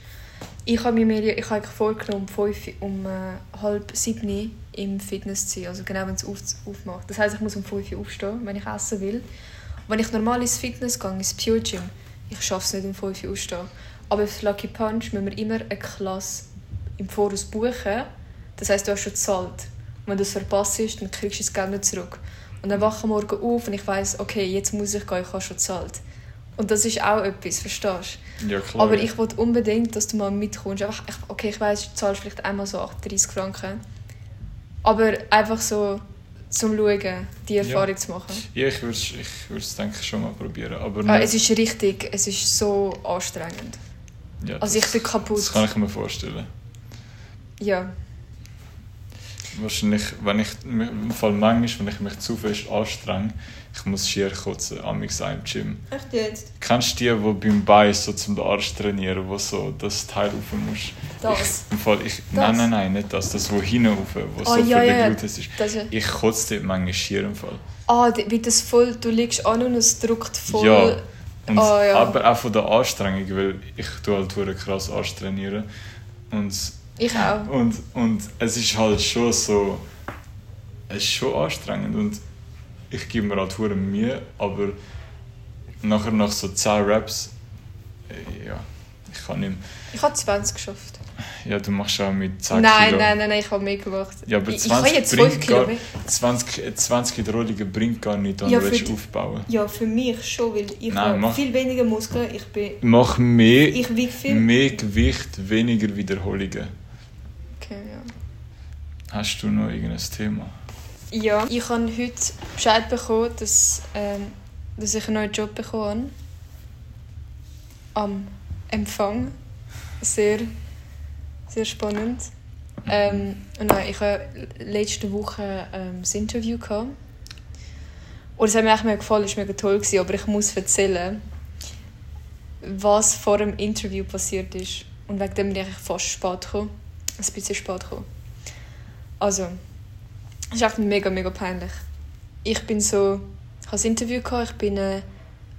Ich habe mir ich eigentlich vorgenommen, um, fünf, um äh, halb sieben im Fitness zu sein. Also genau, wenn es auf, aufmacht. Das heisst, ich muss um 5 Uhr aufstehen, wenn ich essen will. Wenn ich normal ins Fitness gehe, ins Pure Gym, ich schaffe es nicht um 5 Uhr aufstehen. Aber für Lucky Punch müssen wir immer eine Klasse im Voraus buchen. Das heisst, du hast schon gezahlt. Und wenn du es verpasst, dann kriegst du das Geld nicht zurück. Und dann wache ich morgen auf und ich weiß, okay, jetzt muss ich gehen, ich habe schon gezahlt. Und das ist auch etwas, verstehst du? Ja, klar. Aber ich wollte unbedingt, dass du mal mitkommst. Einfach, okay, ich weiß, du zahlst vielleicht einmal so 38 Franken. Aber einfach so zum Schauen, die Erfahrung zu machen. Ja, ich würde es, ich würd's, denke ich, schon mal probieren. Aber Ah, es ist richtig, es ist so anstrengend. ja, Also ich das- bin kaputt. Das kann ich mir vorstellen. Ja. Wahrscheinlich, wenn ich, im Fall manchmal, wenn ich mich zu fest anstrenge, ich muss schier kotzen, amigs auch im Gym. Echt jetzt? Kennst du die, die beim Bein so zum Arsch trainieren, wo so das Teil rauf muss? Das? Ich, im Fall, ich, nein, nein, nein, nicht das, das, wo hinten rauf, wo Ah, so ja, für ja, den ja. Glutes ist. Das ist Ich kotze dort manchmal schier im Fall. ah, die- wie das voll, du liegst an und es drückt voll. Ja. Und, Ah, ja. Aber auch von der Anstrengung, weil ich tue halt krass antrainieren. Und, Ich auch. und, und es ist halt schon so, es ist schon anstrengend und ich gebe mir halt verdammt Mühe, aber nachher nach so 10 Raps, äh, ja, ich kann nicht mehr. Ich habe 20 geschafft. Ja, du machst auch mit 10 Nein, Kilo. nein, nein, nein, ich habe mehr gemacht. Ja, aber ich, ich habe 20 jetzt bringt 5 Kilo gar- mehr. 20, 20 Wiederholungen bringt gar nichts, wenn Ja, du die- aufbauen Ja, für mich schon, weil ich Nein, habe mach- viel weniger Muskeln. Ich bin... Mach mehr, Ich wiege viel. mehr Gewicht, weniger Wiederholungen. Okay, ja. Hast du noch irgendein Thema? Ja, ich habe heute Bescheid bekommen, dass, ähm, dass ich einen neuen Job bekommen habe. Am Empfang. Sehr Sehr spannend. Ähm, nein, ich hatte letzte Woche ähm, das Interview. Gehabt. Und es hat mir echt mega gefallen, es war mega toll, gewesen, aber ich muss erzählen, was vor dem Interview passiert ist. Und wegen dem bin ich fast spät gekommen. Ein bisschen spät gekommen. Also, es ist echt mega, mega peinlich. Ich bin so, ich habe das Interview gehabt, ich bin eine,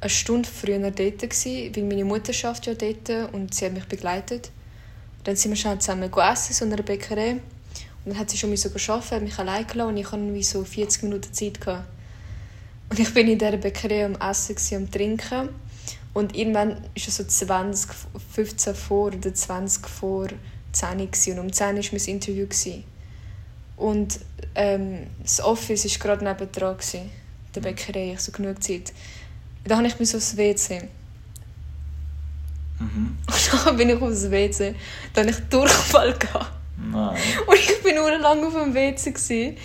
eine Stunde früher dort gewesen, weil meine Mutter schafft ja dort und sie hat mich begleitet. Dann sind wir schon zusammen gegessen, so in einer Bäckerei. Und dann hat sie schon so geschafft, hat mich allein gelassen und ich hatte wie so 40 Minuten Zeit. Gehabt. Und ich bin in dieser Bäckerei am Essen, am Trinken. Und irgendwann war es so 20, 15 vor oder 20 vor 10 Uhr. Und um 10 Uhr war mein Interview. Und ähm, das Office war gerade nebendran, der Bäckerei, ich so genug Zeit. Da habe ich mich so aufs WC. Mhm. Und dann bin ich aufs WC. Dann habe ich Durchfall gehabt. Nein. Und ich bin nur lange auf dem WC. Gewesen.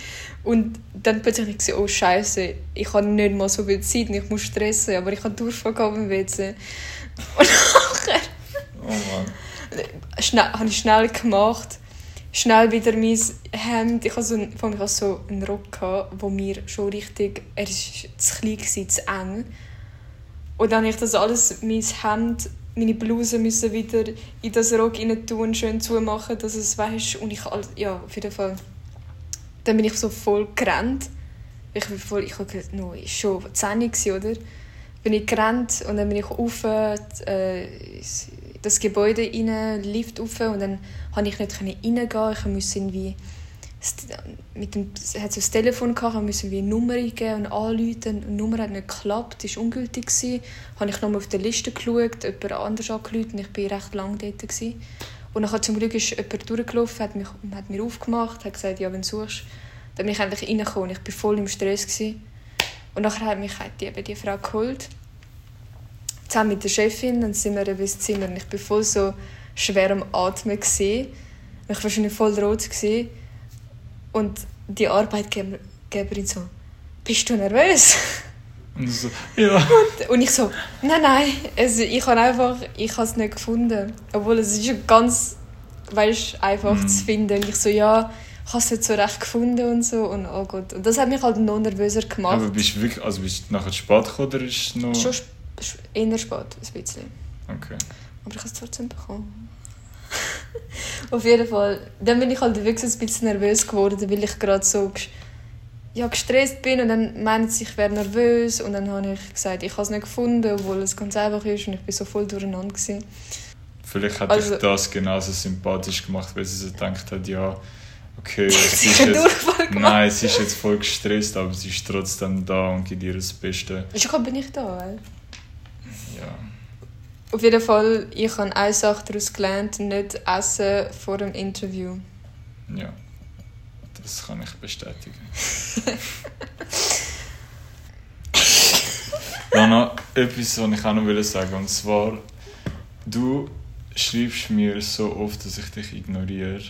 Und dann plötzlich ich oh Scheiße, ich habe nicht mal so viel Zeit, ich muss stressen, aber ich habe Durchfall gehabt im WC. Und nachher oh Mann. Schnell, habe ich schnell gemacht, schnell wieder mein Hemd, ich hatte so, ein, vor allem, so einen Rock, wo mir schon richtig, er war zu klein, gewesen, zu eng. Und dann habe ich das alles, mein Hemd, meine Bluse müssen wieder in das Rock rein tun, schön zumachen, dass es weißt und ich, ja, auf jeden Fall dann bin ich so voll gerannt. Ich bin voll, ich war noch schon 10 oder? Bin ich gerannt und dann bin ich auf äh, das Gebäude rein, Lift auf und dann konnte ich nicht reingehen. Ich musste irgendwie mit dem, hat so das Telefon gehabt, musste eine Nummer eingeben und anrufen. Die Nummer hat nicht geklappt, die war ungültig. Gewesen. Habe ich nochmal auf der Liste geschaut, jemand anders angerufen und ich war recht lange dort. Gewesen. Und dann zum Glück ist jemand durchgelaufen, hat, mich, hat mir aufgemacht, hat gesagt, ja, wenn du suchst. Dann bin ich endlich reingekommen. Ich war voll im Stress. Gewesen. Und nachher hat mich die, eben die Frau geholt. Zusammen mit der Chefin. Dann sind wir ins Zimmer. Und ich war voll so schwer am Atmen. Gewesen. Ich war wahrscheinlich voll rot. Gewesen. Und die Arbeitgeberin so, bist du nervös? Und so, ja. Und, und, ich so, nein, nein, also ich habe einfach, ich habe es nicht gefunden. Obwohl es ist ganz, weißt, einfach mm. zu finden. Und ich so, ja, ich habe es nicht so recht gefunden und so. Und oh Gott. Und das hat mich halt noch nervöser gemacht. Aber bist du wirklich, also bist du nachher spät gekommen oder ist noch... Schon eher spät, ein bisschen. Okay. Aber ich habe es trotzdem bekommen. Auf jeden Fall. Dann bin ich halt wirklich ein bisschen nervös geworden, weil ich gerade so ja, gestresst bin und dann meinen sie, ich wäre nervös und dann habe ich gesagt, ich habe es nicht gefunden, obwohl es ganz einfach ist und ich bin so voll durcheinander gewesen. Vielleicht hat also, dich das genauso sympathisch gemacht, weil sie so gedacht hat, ja, okay, es ist jetzt, nein, sie ist jetzt voll gestresst, aber sie ist trotzdem da und gibt ihr das Beste. Schon bin ich da, ey. Auf jeden Fall, ich habe eine Sache daraus gelernt, nicht essen vor dem Interview. Ja. Das kann ich bestätigen. ja, noch etwas, was ich auch noch sagen will. Und zwar, du schreibst mir so oft, dass ich dich ignoriere.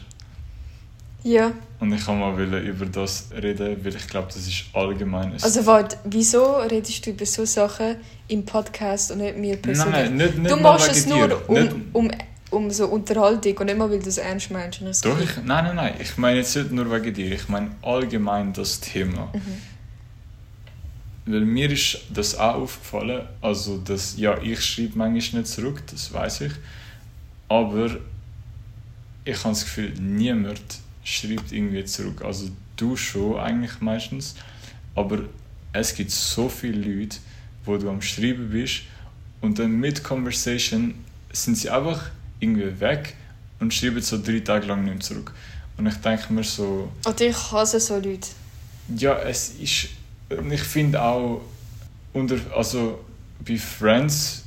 Ja. Und ich kann mal über das reden, weil ich glaube, das ist allgemein. Also warte, wieso redest du über so Sachen im Podcast und nicht mir persönlich? Nein, nicht, nicht Du machst es nur, um, um um so Unterhaltung und nicht mal, weil du es ernst meinst. Doch, ich, nein, nein, nein. Ich meine jetzt nicht nur wegen dir. Ich meine allgemein das Thema. Mhm. Weil mir ist das auch aufgefallen. Also, dass, ja, ich schreibe manchmal nicht zurück, das weiß ich. Aber ich habe das Gefühl, niemand schreibt irgendwie zurück. Also, du schon eigentlich meistens. Aber es gibt so viele Leute, wo du am Schreiben bist und dann mit Conversation sind sie einfach irgendwie weg und schreiben so drei Tage lang nicht zurück. Und ich denke mir so... Und ich hasse so Leute. Ja, es ist... Ich finde auch... Unter, also bei Friends...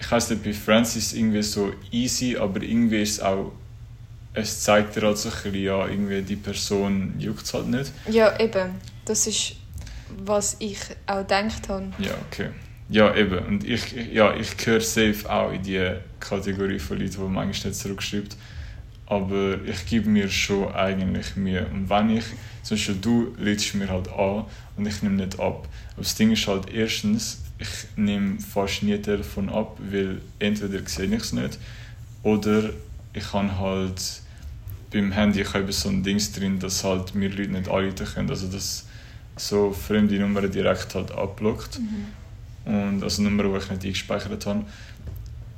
Ich weiß nicht, bei Friends ist es irgendwie so easy, aber irgendwie ist es auch... Es zeigt dir halt so ein bisschen, ja, irgendwie die Person juckt es halt nicht. Ja, eben. Das ist, was ich auch gedacht habe. Ja, okay. Ja, eben. Und ich, ja, ich gehöre safe auch in die Kategorie von Leuten, die manchmal nicht zurückschreibt. Aber ich gebe mir schon eigentlich Mühe. Und wenn ich, zum Beispiel du lädst mir halt an und ich nehme nicht ab. Aber das Ding ist halt erstens, ich nehme fast nie Telefon ab, weil entweder sehe ich es nicht oder ich kann halt beim Handy ich habe so ein Dings drin, dass halt mir Leute nicht anrufen können. Also dass so fremde Nummern direkt halt abblockt. Mhm. Und also Nummern, die ich nicht eingespeichert habe.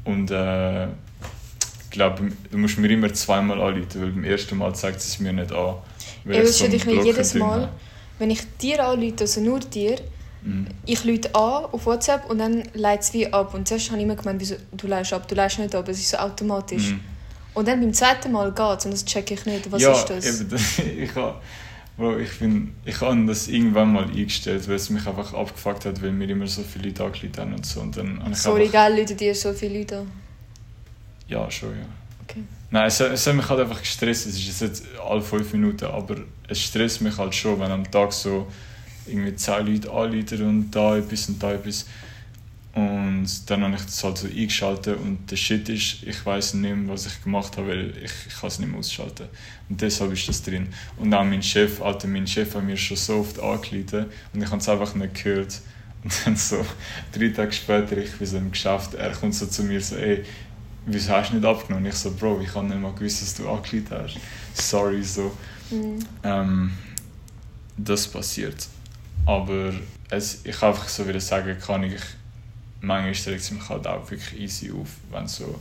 Und äh, ich glaube, du musst mir immer zweimal anrufen, weil beim ersten Mal zeigt es mir nicht an. Weil ja, ich so dich nicht jedes Mal, wenn ich dir anrufe, also nur dir, mhm. ich rufe an auf WhatsApp und dann leitet es wie ab. Und zuerst habe ich immer gemeint, wieso, du leitest ab, du leitest nicht ab, es ist so automatisch. Mhm. Und dann beim zweiten Mal geht es und das checke ich nicht. Was ja, ist das? Eben, ich habe Bro, ich, bin, ich habe das irgendwann mal eingestellt, weil es mich einfach abgefuckt hat, weil mir immer so viele Leute angelegt haben und so. Und dann Sorry, einfach... geil, Leute, dir so viele Leute an? Ja, schon, ja. Okay. Nein, es, es hat mich halt einfach gestresst. Es ist jetzt alle fünf Minuten, aber es stresst mich halt schon, wenn am Tag so irgendwie zehn Leute anleiten und da etwas und da etwas. Und dann habe ich das halt so eingeschaltet und der Shit ist, ich weiß nicht mehr, was ich gemacht habe, weil ich, ich kann es nicht mehr ausschalten. Und deshalb ist das drin. Und auch mein Chef, Alter, mein Chef hat mir schon so oft angeleitet und ich habe es einfach nicht gehört. Und dann so, drei Tage später, ich bin so im Geschäft, er kommt so zu mir so, ey, wieso hast du nicht abgenommen? Und ich so, Bro, ich habe nicht mal gewusst, dass du angeleitet hast. Sorry, so. Mhm. Ähm, das passiert. Aber es, ich einfach so wieder sagen, kann ich manchmal regt es mich halt auch wirklich easy auf, wenn, so,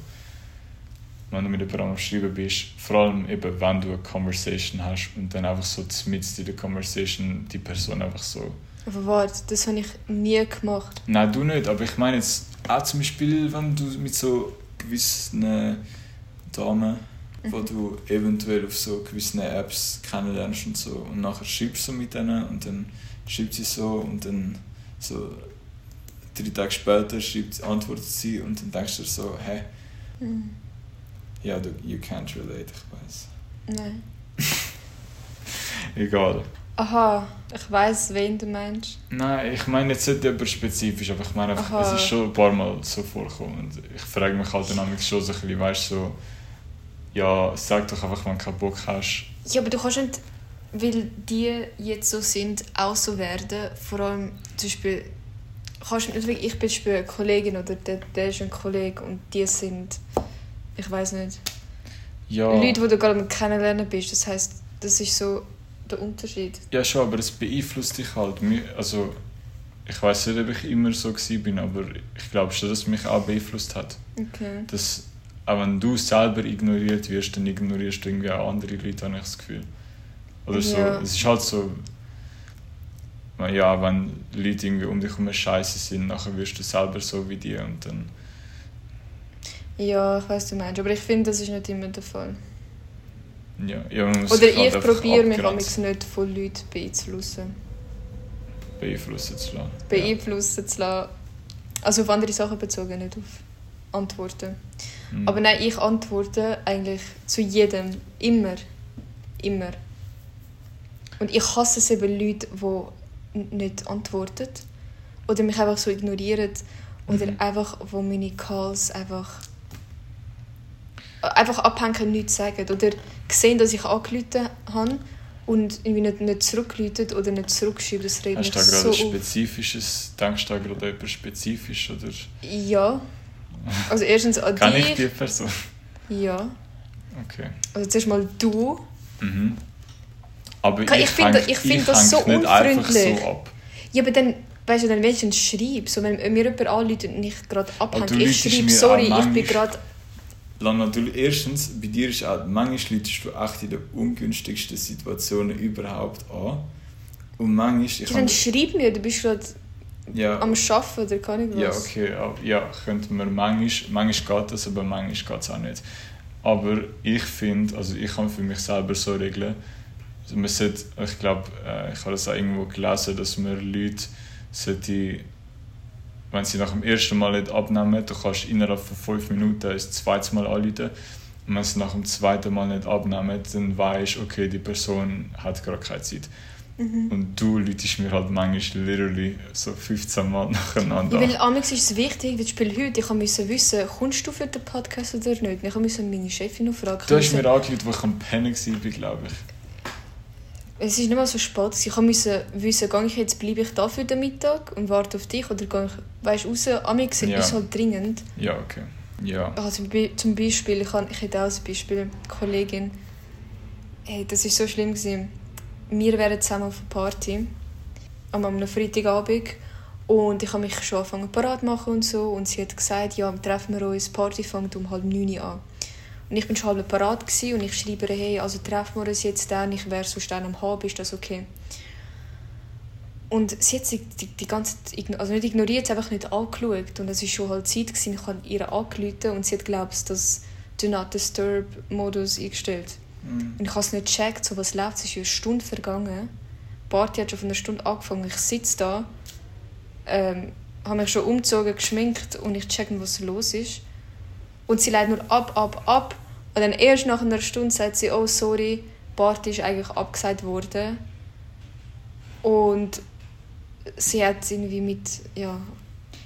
wenn du mit jemandem am Schreiben bist. Vor allem eben, wenn du eine Conversation hast und dann einfach so mitten in der Conversation die Person einfach so... Aber warte, das habe ich nie gemacht. Nein, du nicht, aber ich meine jetzt auch zum Beispiel, wenn du mit so gewissen Damen, mhm. wo du eventuell auf so gewissen Apps kennenlernst und so und nachher schreibst du mit denen und dann schreibt sie so und dann so drei Tage später schreibt, antwortet sie und dann denkst du so, hä? Mhm. Ja, du, you can't relate, ich weiß. Nein. Egal. Aha, ich weiß, wen du meinst. Nein, ich meine jetzt nicht über spezifisch, aber ich meine einfach, es ist schon ein paar Mal so vorgekommen. Und ich frage mich halt dann schon so ein bisschen, weißt du, so, ja, sag doch einfach, wenn du keinen Bock hast. Ja, aber du kannst nicht, weil die jetzt so sind, auch so werden. Vor allem zum Beispiel kannst nicht wirklich, ich bin Beispiel eine Kollegin oder der, der ist ein Kollege und die sind, ich weiß nicht, ja. Leute, die du gerade kennenlernen bist. Das heißt, das ist so der Unterschied. Ja schon, aber es beeinflusst dich halt. Also ich weiß nicht, ob ich immer so bin, aber ich glaube schon, dass es mich auch beeinflusst hat. Okay. Dass, auch wenn du selber ignoriert wirst, dann ignorierst du irgendwie auch andere Leute, habe ich das Gefühl. Oder so. Ja. Es ist halt so, ja, wenn Leute irgendwie um dich herum scheiße sind, nachher wirst du selber so wie die und dann... Ja, ich weiß, du meinst, aber ich finde, das ist nicht immer der Fall. Ja, ja Oder ich halt probiere mich nicht von Leuten beeinflussen. Beeinflussen zu lassen. Beeinflussen ja. zu lassen. Also auf andere Sachen bezogen, nicht auf Antworten. Mhm. Aber nein, ich antworte eigentlich zu jedem. Immer. Immer. Und ich hasse es eben Leute, die nicht antworten oder mich einfach so ignorieren oder mhm. einfach, wo meine Calls einfach einfach abhängen, nichts sagen oder sehen, dass ich angerufen habe und irgendwie nicht, nicht zurückgeläutet oder nicht zurückgeschrieben. Das regt Hast du da gerade so spezifisches, denkst du da gerade etwas spezifisch? Oder? Ja. Also erstens an Kann dich. ich die Person? Ja. Okay. Also zuerst mal du. Mhm. Aber ich, ich finde ich find das so unfreundlich. So ja, aber dann, weißt du, dann willst du einen Schreib. So, wenn mir jemand anruft und nicht gerade abhängt, ich schreibe, sorry, ich bin gerade... Natürlich, erstens, bei dir ist auch, manchmal läutest du echt in den ungünstigsten Situationen überhaupt an. Und manchmal... Ich ja, dann schreib mir, du bist gerade ja. am Arbeiten oder kann ich was. Ja, okay, ja, könnte man manchmal, manchmal geht das, aber manchmal geht es auch nicht. Aber ich finde, also ich kann für mich selber so regeln, man sollte, ich glaube, äh, ich habe das auch irgendwo gelesen, dass man Leute sollte, wenn sie nach dem ersten Mal nicht abnehmen, du kannst innerhalb von fünf Minuten das zweite Mal anrufen. Und wenn sie nach dem zweiten Mal nicht abnehmen, dann weißt du, okay, die Person hat gerade keine Zeit. Mhm. Und du läutest mir halt manchmal literally so 15 Mal nacheinander ja, Weil amigs ist es wichtig, weil Spiel heute, ich musste wissen, kommst du für den Podcast oder nicht? Ich musste meine Chefin noch fragen. Du hast mir angerufen, wo ich am Pennen war, glaube ich es ist nicht mal so spät. Ich musste wissen, gehe ich jetzt, bleibe ich da für den Mittag und warte auf dich oder gehe ich weißt, raus. Amix ja. ist halt dringend. Ja, okay. Ja. Also zum Beispiel, ich, habe, ich hätte auch ein Beispiel, eine Kollegin, hey, das war so schlimm. Gewesen. Wir wären zusammen auf einer Party am einem Freitagabend und ich habe mich schon angefangen parat machen und so und sie hat gesagt, ja, treffen wir uns, die Party fängt um halb neun an. Und ich bin schon halb parat und ich schreibe ihr, hey, also treffen wir uns jetzt dann, ich wäre sonst dann um halb, ist das okay? Und sie hat sich die, die ganze Zeit, also nicht ignoriert, einfach nicht angeschaut. Und es war schon halt Zeit, gewesen, ich habe ihr angerufen und sie hat, glaube ich, das Do Not Disturb-Modus eingestellt. Mhm. Und ich habe es nicht gecheckt, so was läuft, es ist eine Stunde vergangen. Die Party hat schon von einer Stunde angefangen, ich sitze da, ähm, habe mich schon umgezogen, geschminkt und ich checke, was los ist. Und sie leitet nur ab, ab, ab. Und dann erst nach einer Stunde sagt sie, oh sorry, die Party ist eigentlich abgesagt worden. Und sie hat irgendwie mit, ja,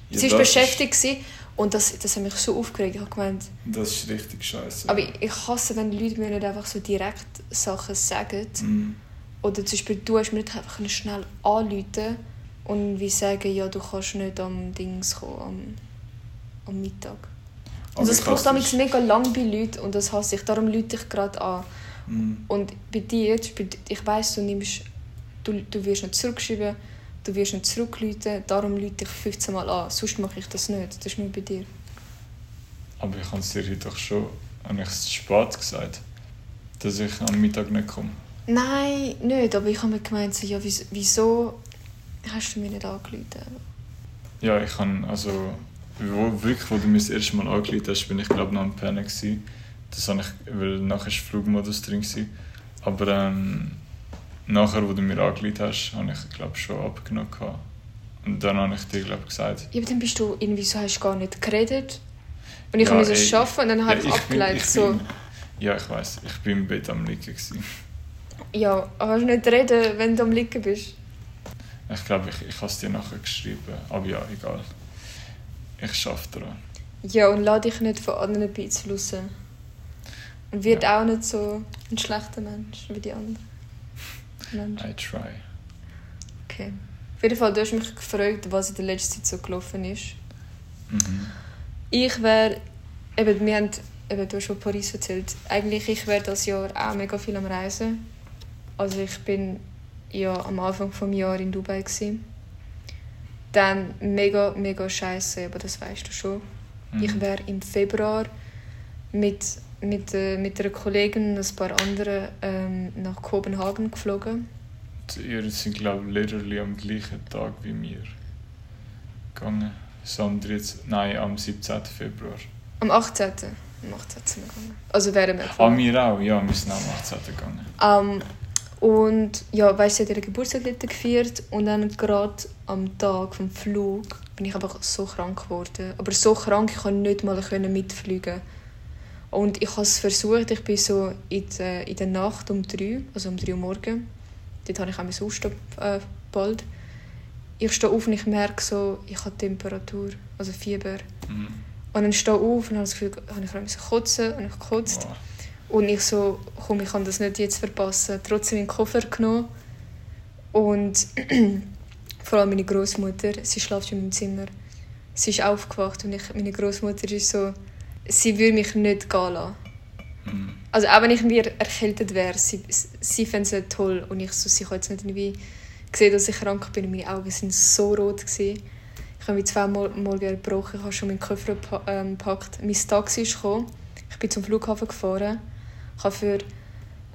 ja sie ist beschäftigt ist, und das, das hat mich so aufgeregt. Ich habe gemeint, das ist richtig scheiße. Aber ich, ich hasse, wenn Leute mir nicht einfach so direkt Sachen sagen. Mm. Oder zum Beispiel, du hast mir nicht einfach schnell anrufen und wie sagen, ja, du kannst nicht am Dings kommen, am, am Mittag. Und das braucht damit mega lang bei Leuten und das hasse ich. Darum lüte ich gerade an. Mm. Und bei dir, ich weiss, du nimmst, du, du wirst nicht zurückschreiben, du wirst nicht zurückrufen, darum lüte ich 15 Mal an. Sonst mache ich das nicht. Das ist nur bei dir. Aber ich habe es dir doch schon habe ich es spät gesagt, dass ich am Mittag nicht komme. Nein, nicht. Aber ich habe mir gemeint, so, ja, wieso hast du mir nicht angerufen? Ja, ich habe, also, wo, wirklich, wo du mir das erste Mal angerufen hast, bin ich glaube noch am gewesen. Das habe ich, weil nachher war Flugmodus drin. Gewesen. Aber ähm, nachher, wo du mir angelegt hast, habe ich glaube schon abgenommen. Und dann habe ich dir glaube gesagt. Ja, aber dann bist du irgendwie so, hast gar nicht geredet. Und ich ja, habe es schaffen und dann habe ich abgeleitet. So. Bin, ja, ich weiß. Ich bin im Bett am liegen gewesen. Ja, aber du nicht reden, wenn du am liegen bist? Ich glaube, ich, ich habe es dir nachher geschrieben. Aber ja, egal. Ich schaffe daran. Ja, und lade dich nicht von anderen raus. Und wird ja. auch nicht so ein schlechter Mensch wie die anderen. Mensch. I try. Okay. Auf jeden Fall, du hast mich gefragt, was in der letzten Zeit so gelaufen ist. Mhm. Ich wäre, eben, wir haben, eben, du hast schon Paris erzählt, eigentlich ich wäre das Jahr auch mega viel am Reisen. Also ich bin ja am Anfang des Jahres in Dubai. Gewesen. Dann mega, mega scheiße, aber das weißt du schon. Mhm. Ich wäre im Februar mit mit, äh, mit einer Kollegin und ein paar anderen ähm, nach Kopenhagen geflogen. Ihr seid, glaube ich, literally am gleichen Tag wie mir gegangen. So am 13, nein, am 17. Februar. Am 18. Am 18. sind wir gegangen. Also wären wir Ah, wir auch, ja, wir sind am 18. gegangen. Um, und ja, weißt du, sie hat ihren Geburtstag gefeiert und dann gerade am Tag vom Flug bin ich einfach so krank geworden. Aber so krank, ich konnte nicht mal mitfliegen. Und ich habe es versucht, ich bin so in der, in der Nacht um drei, also um drei Uhr morgens, dort habe ich auch meinen Ausstopp äh, bald. Ich stehe auf und ich merke so, ich habe Temperatur, also Fieber. Mhm. Und dann stehe ich auf und habe das Gefühl, habe ich kotzen und ich gekotzt. Oh. Und ich so, komm, ich kann das nicht jetzt verpassen. Trotzdem den Koffer genommen. Und vor allem meine Großmutter, sie schläft in meinem Zimmer. Sie ist aufgewacht und ich, meine Großmutter ist so, sie würde mich nicht gehen lassen. Mhm. Also auch wenn ich mir erkältet wäre, sie, sie fände es toll und ich so, sie kann jetzt nicht irgendwie sehen, dass ich krank bin. Meine Augen sind so rot gewesen. Ich habe mich zweimal morgen gebrochen, ich habe schon meinen Koffer ähm, gepackt. Mein Taxi ist gekommen. Ich bin zum Flughafen gefahren. Ich habe für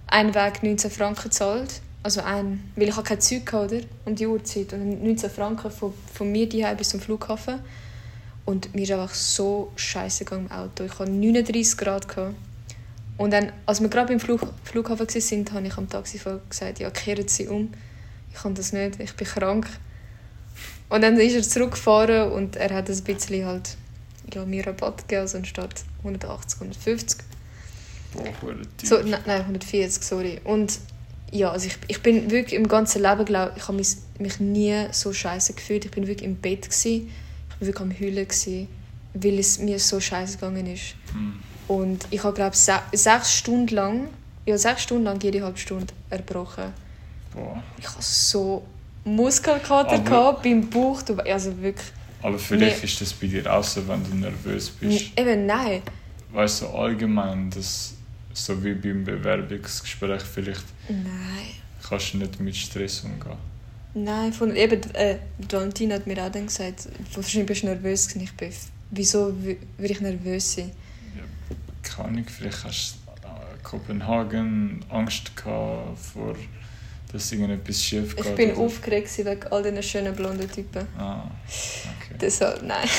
einen Weg 19 Franken gezahlt. Also ein, weil ich habe kein Zeug hatte, um die Uhrzeit. Und 19 Franken von, von mir hierher bis zum Flughafen. Und mir ist einfach so scheiße gegangen im Auto. Ich hatte 39 Grad. Gehabt. Und dann, als wir gerade beim Flug, Flughafen waren, habe ich am Taxifahrer gesagt, ja, kehren Sie um. Ich kann das nicht, ich bin krank. Und dann ist er zurückgefahren und er hat ein bisschen halt, ja, mir Rabatt gegeben, also anstatt 180, 150. Boah, so, nein, nein, 140, sorry. Und ja, also ich, ich bin wirklich im ganzen Leben, glaube ich, habe mich, mich nie so scheiße gefühlt. Ich bin wirklich im Bett gewesen wirklich am Heulen, gewesen, weil es mir so scheiße gegangen ist. Mhm. Und ich habe, glaube se sechs Stunden lang, ja, sechs Stunden lang jede halbe Stunde erbrochen. Boah. Ich hatte so Muskelkater gehabt, beim Bauch, also wirklich. Aber vielleicht ist das bei dir auch so, wenn du nervös bist. Eben, nein. Weißt du, allgemein, das so wie beim Bewerbungsgespräch vielleicht Nein. kannst du nicht mit Stress umgehen. Nein, von, eben, äh, Valentin hat mir auch dann gesagt, wahrscheinlich bist du nervös gewesen. Ich bin, wieso wü- würde ich nervös sein? Keine Ahnung, vielleicht hast du in Kopenhagen Angst gehabt vor, dass irgendetwas schief geht. Ich bin oder- aufgeregt wegen all diesen schönen blonden Typen. Ah, okay. Deshalb, nein.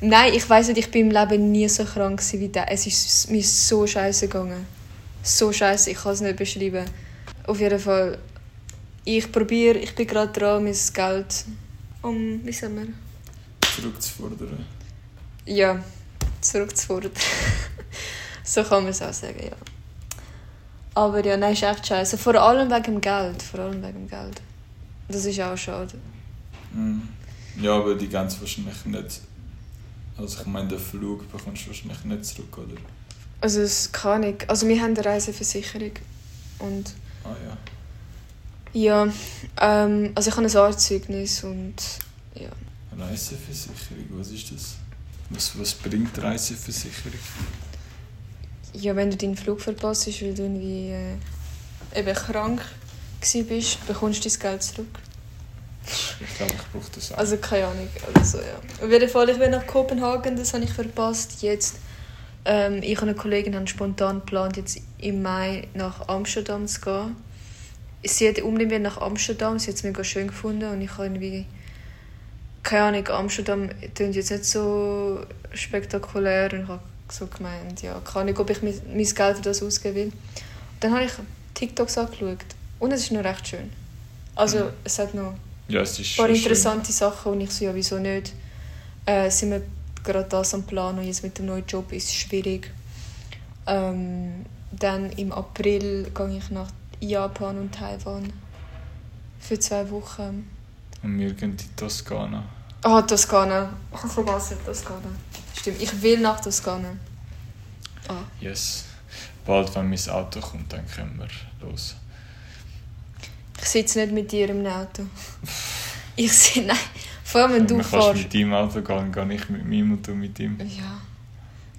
nein, ich weiß nicht, ich bin im Leben nie so krank wie der. Es ist mir so scheiße gegangen. So scheiße, ich kann es nicht beschreiben. Auf jeden Fall, ich probiere, ich bin gerade dran, mein Geld um, wie sagen wir? Zurückzufordern. Ja, zurückzufordern. so kann man es auch sagen, ja. Aber ja, nein, ist echt scheiße. Vor allem wegen dem Geld. Vor allem wegen dem Geld. Das ist auch schade. Mhm. Ja, aber die ganz wahrscheinlich nicht. Also ich meine, den Flug bekommst du wahrscheinlich nicht zurück, oder? Also es kann ich. Also wir haben eine Reiseversicherung. Und Ah ja. ja, ähm, also ich habe ein Arztzeugnis und ja. Reiseversicherung, was ist das? Was, was bringt die Reiseversicherung? Ja, wenn du deinen Flug verpasst hast, weil du irgendwie äh, eben krank bist, bekommst du dein Geld zurück. Ich glaube, ich brauche das auch. Also keine Ahnung. Also, ja. Auf jeden Fall, ich bin nach Kopenhagen, das habe ich verpasst. Jetzt, ähm, ich und eine Kollegin haben spontan geplant, jetzt im Mai nach Amsterdam zu gehen. Sie hat unbedingt nach Amsterdam, sie hat es mega schön gefunden und ich habe irgendwie... Keine Ahnung, Amsterdam klingt jetzt nicht so spektakulär und ich habe so gemeint, ja, keine Ahnung, ob ich mein, mein Geld für das ausgeben will. Dann habe ich TikToks angeschaut und es ist noch recht schön. Also, Mhm. es hat noch ja, es ist ein paar interessante Sachen und ich so, ja, wieso nicht? Äh, sind wir gerade das am Plan und jetzt mit dem neuen Job ist es schwierig. Ähm, dann im April gehe ich nach Japan und Taiwan für zwei Wochen. Schön. Und wir gehen in Toskana. Ah, Toskana. Ich habe vergessen, Toskana. Stimmt, ich will nach Toskana. Ah. Yes. Bald, wenn mein Auto kommt, dann können wir los. Ich sitze nicht mit dir im Auto. Ich sehe, nein. Vor allem, wenn du Man kannst fährst. mit deinem Auto gehen, gehe ich mit meinem und du mit ihm. Ja.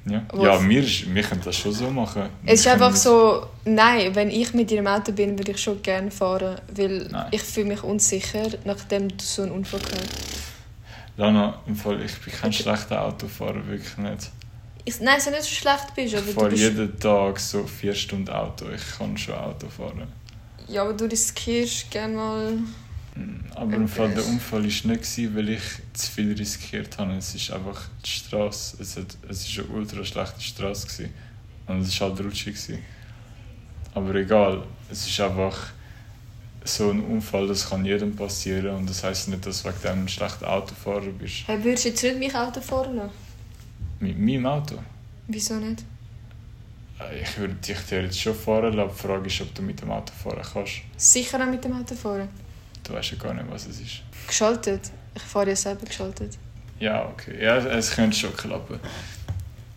Ja, ja wir, wir können das schon so machen. Es ist Wir einfach das- so, nein, wenn ich mit dir im Auto bin, würde ich schon gerne fahren, weil Nein. ich fühle mich unsicher, nachdem du so einen Unfall gehabt hast. Lana, im Fall, ich bin kein schlechter Autofahrer, wirklich nicht. Ich, nein, so nicht so schlecht bist, aber Ich du fahre bist, jeden Tag so vier Stunden Auto. Ich kann schon Auto fahren. Ja, aber du riskierst gerne mal... Mm, Aber im Fall, der Unfall war nicht, gewesen, weil ich zu viel riskiert habe. Es ist einfach die Straße. Es, hat, es ist eine ultra schlechte Straße. Gewesen. Und es war halt rutschig. Gewesen. Aber egal, es ist einfach so ein Unfall, das kann jedem passieren. Und das heisst nicht, dass du wegen dem ein schlechter Autofahrer bist. Hey, würdest du jetzt nicht mich Auto fahren lassen? Mit meinem Auto? Wieso nicht? Ich würde dich theoretisch schon fahren lassen. Die Frage ist, ob du mit dem Auto fahren kannst. Sicher auch mit dem Auto fahren. Du weißt ja gar nicht, was es ist. Geschaltet. Ich fahre ja selber geschaltet. Ja, okay. Ja, es könnte schon klappen.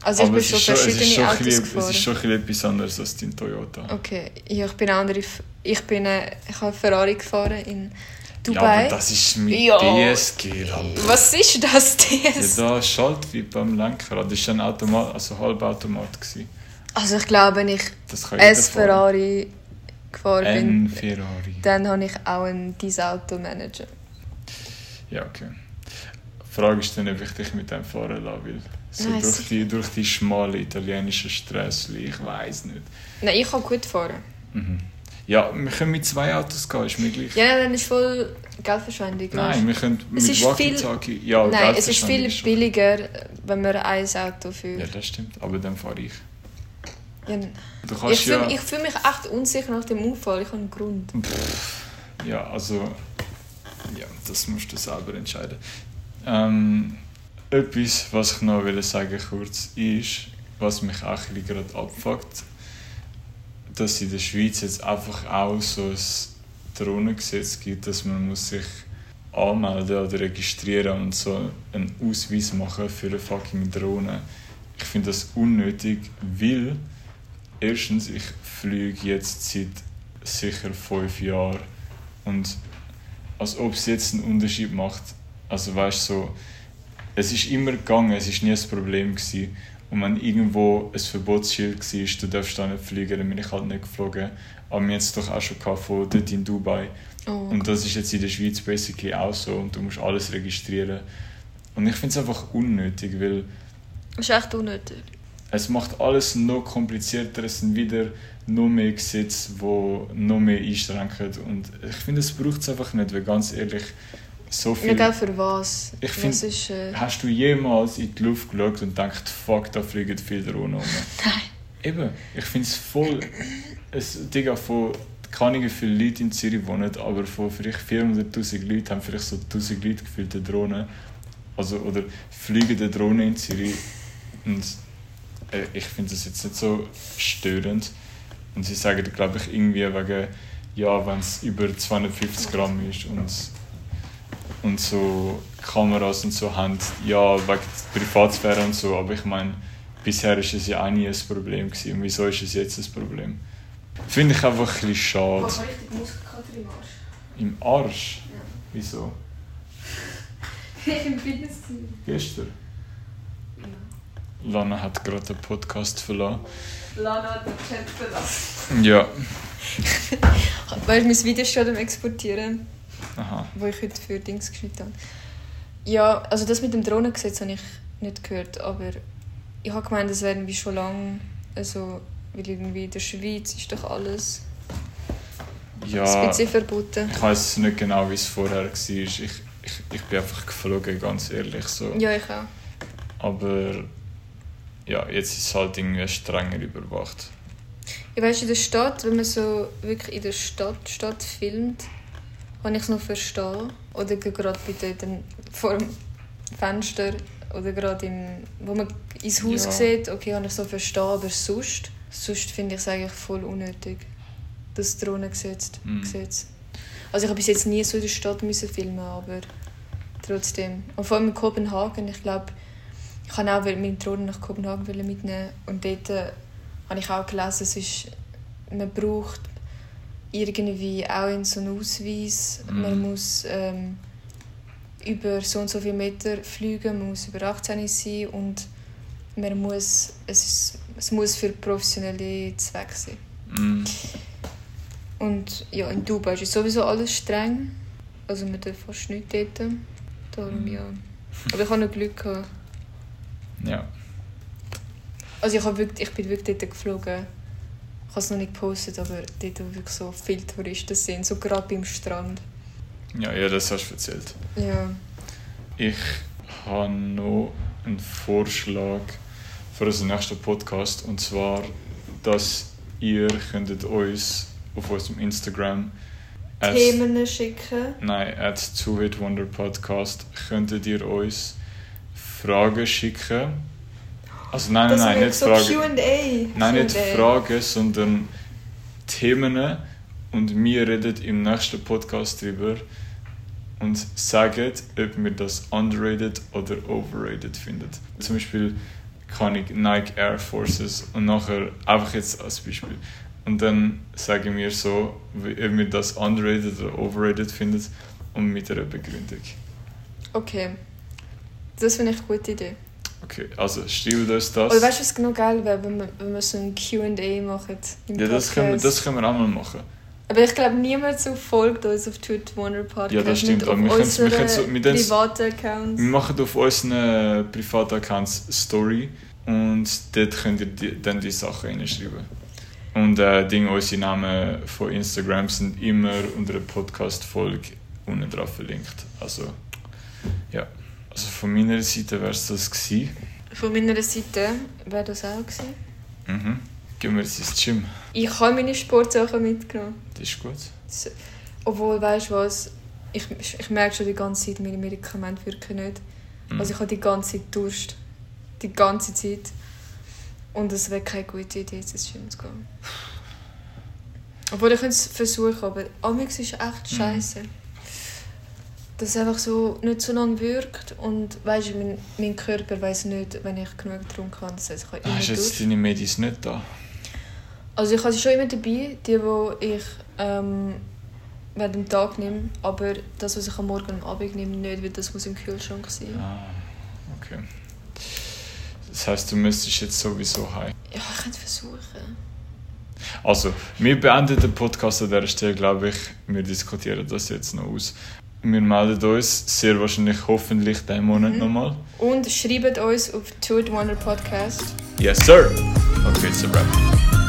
Also ich Aber bin es schon es verschiedene schon, ein Autos bisschen, es gefahren. ist schon etwas anderes als dein Toyota. Okay, ja, ich bin andere... Ich bin... Ich habe Ferrari gefahren in Ja, Dubai. aber das ist mit Ja. DSG. Alter. Was ist das, Ja, DS? da Schalt wie beim Lenkrad. Das war ein Automat, also Halbautomat. Gewesen. Also ich glaube, wenn ich S Ferrari gefahren fahren. bin, Ein Ferrari. dann habe ich auch einen Dieselauto-Manager. Ja, okay. Die Frage ist dann, ob ich dich mit dem fahren lasse, weil so Nein, durch, die, durch die schmale italienische Straße, ich weiß nicht. Nein, ich kann gut fahren. Mhm. Ja, wir können mit zwei Autos gehen, ist mir gleich. Ja, dann ist voll Geldverschwendung. Nein, wir können mit ist Walkie-Talkie... Ja, Nein, es ist viel billiger, wenn man ein Auto Ja, führt. das stimmt. Aber dann fahre ich. Ja, ich fühle ja... fühl mich echt unsicher nach dem Unfall. Ich habe einen Grund. Ja, also... Ja, das musst du selber entscheiden. Ähm, etwas, was ich noch will sagen kurz ist, was mich auch ein gerade abfuckt, dass in der Schweiz jetzt einfach auch so ein Drohnengesetz gibt, dass man muss sich anmelden oder registrieren und so einen Ausweis machen für eine fucking Drohne. Ich finde das unnötig, weil erstens, ich fliege jetzt seit sicher fünf Jahren und als ob es jetzt einen Unterschied macht. Also weißt so, es ist immer gegangen, es ist nie ein Problem gewesen. Und wenn irgendwo ein Verbotsschild war, du darfst da nicht fliegen, dann bin ich halt nicht geflogen. Aber wir es doch auch schon von dort in Dubai. Oh. Und das ist jetzt in der Schweiz basically auch so und du musst alles registrieren. Und ich finde es einfach unnötig, weil... Es ist echt unnötig. Es macht alles noch komplizierter, es sind wieder noch mehr Gesetze, die noch mehr einschränken. Und ich finde, es braucht es einfach nicht, weil ganz ehrlich, so viel... Ja, für was? Ich find, ist, äh... Hast du jemals in die Luft geschaut und gedacht, fuck, da fliegen viele Drohnen um? Nein. Eben, ich finde es voll... Es, Digga, von keine viele Leute in Zürich wohnen, aber von vielleicht 400'000 Leuten haben vielleicht so 1000 Leute gefühlte Drohnen. Also, oder fliegende Drohnen in Zürich. Und ich finde das jetzt nicht so störend. Und sie sagen, glaube ich, irgendwie wegen, ja, wenn es über 250 Gramm ist und, und so Kameras und so haben, ja, wegen Privatsphäre und so. Aber ich meine, bisher war es ja auch nie ein Problem. Gewesen. Und wieso ist es jetzt ein Problem? Finde ich einfach ein bisschen schade. Was richtig Muskelkater im Arsch? Im Arsch? Ja. Wieso? Im Fitnessstudio. Gestern? Lana hat gerade den Podcast verlassen. Lana hat den Chat verlassen. Ja. weißt du, mein Video schon am Exportieren. Aha. Wo ich heute für Dings geschnitten habe. Ja, also das mit dem Drohnengesetz habe ich nicht gehört, aber ich habe gemeint, das wäre wie schon lange, also, weil irgendwie in der Schweiz ist doch alles ja, ein bisschen verboten. Ich weiß nicht genau, wie es vorher war. Ich, ich, ich bin einfach geflogen, ganz ehrlich. So. Ja, ich auch. Aber ja, jetzt ist es halt irgendwie strenger überwacht. Ich weiß in der Stadt, wenn man so wirklich in der Stadt, Stadt filmt, kann ich es noch verstehen. Oder gerade bei dort vor dem Fenster oder gerade im, wo man ins Haus ja. sieht, okay, kann ich so verstehen, aber sonst, sonst finde ich es eigentlich voll unnötig, das Drohnengesetz. Mhm. Also ich habe bis jetzt nie so in der Stadt müssen filmen, aber trotzdem. Und vor allem in Kopenhagen, ich glaube, ich kann auch meine Drohne nach Kopenhagen mitnehmen und dort äh, habe ich auch gelesen, es ist, man braucht irgendwie auch in so einen Ausweis, mm. man muss ähm, über so und so viele Meter fliegen, man muss über 18 sein und man muss, es, ist, es muss für professionelle Zwecke sein. Mm. Und ja, in Dubai ist sowieso alles streng, also man darf fast nichts dort, darum mm. ja. Aber ich habe noch Glück gehabt. Ja. Also ich, wirklich, ich bin wirklich dort geflogen. Ich habe es noch nicht gepostet, aber dort wo wirklich so viele Touristen sind, so gerade beim Strand. Ja, ja, das hast du erzählt. Ja. Ich habe noch einen Vorschlag für unseren nächsten Podcast und zwar, dass ihr könntet uns auf unserem Instagram Themen schicken. Nein, at Wonder Podcast könntet ihr uns Fragen schicken. Also nein, das nein, nicht so Fragen. Nein, nicht Fragen, sondern Themen. Und wir reden im nächsten Podcast darüber und sagen, ob wir das underrated oder overrated finden. Zum Beispiel kann ich Nike Air Forces und nachher einfach jetzt als Beispiel. Und dann sagen wir so, ob wir das underrated oder overrated finden und mit einer Begründung. Okay. Das finde ich eine gute Idee. Okay, also schreibt uns das. Oder weißt du, was genau geil wäre, wenn wir, wenn wir so ein QA machen? Ja, das können, wir, das können wir auch mal machen. Aber ich glaube, niemand so folgt uns auf Twitter Wonder Podcast. Ja, das stimmt. Aber wir können, wir können so, mit privaten Accounts. Wir machen auf unseren privaten Accounts Story und dort könnt ihr die, dann die Sachen reinschreiben. Und äh, Ding, unsere Namen von Instagram sind immer unter der Podcast-Folge unten drauf verlinkt. Also, ja. Also von meiner Seite wäre es das gewesen. Von meiner Seite wäre das auch gewesen. Mhm. Gehen wir jetzt ins Gym. Ich habe meine Sportsachen mitgenommen. Das ist gut. Das, obwohl, weißt du was, ich, ich merke schon die ganze Zeit, meine Medikamente wirken nicht. Mhm. Also ich habe die ganze Zeit Durst. Die ganze Zeit. Und es wäre keine gute Idee, ins Gym zu gehen. Obwohl ich es versuchen, aber Amix ist echt scheiße. Mhm dass es einfach so nicht so lange wirkt und weißt, mein, mein Körper weiß nicht, wenn ich genug getrunken habe. Das heißt, ich ah, Hast du jetzt deine Medis nicht da? Also ich habe sie schon immer dabei, die, die ich ähm, während dem Tag nehme, aber das, was ich am Morgen und am Abend nehme, nicht, weil das muss im Kühlschrank sein. Ah, okay. Das heißt, du müsstest jetzt sowieso heim. Ja, ich könnte versuchen. Also, wir beenden den Podcast an dieser Stelle, glaube ich. Wir diskutieren das jetzt noch aus. Wir melden uns sehr wahrscheinlich, hoffentlich, diesen Monat mhm. nochmal. Und schreibt uns auf To It Wonder Podcast. Yes, sir. Okay, it's a wrap.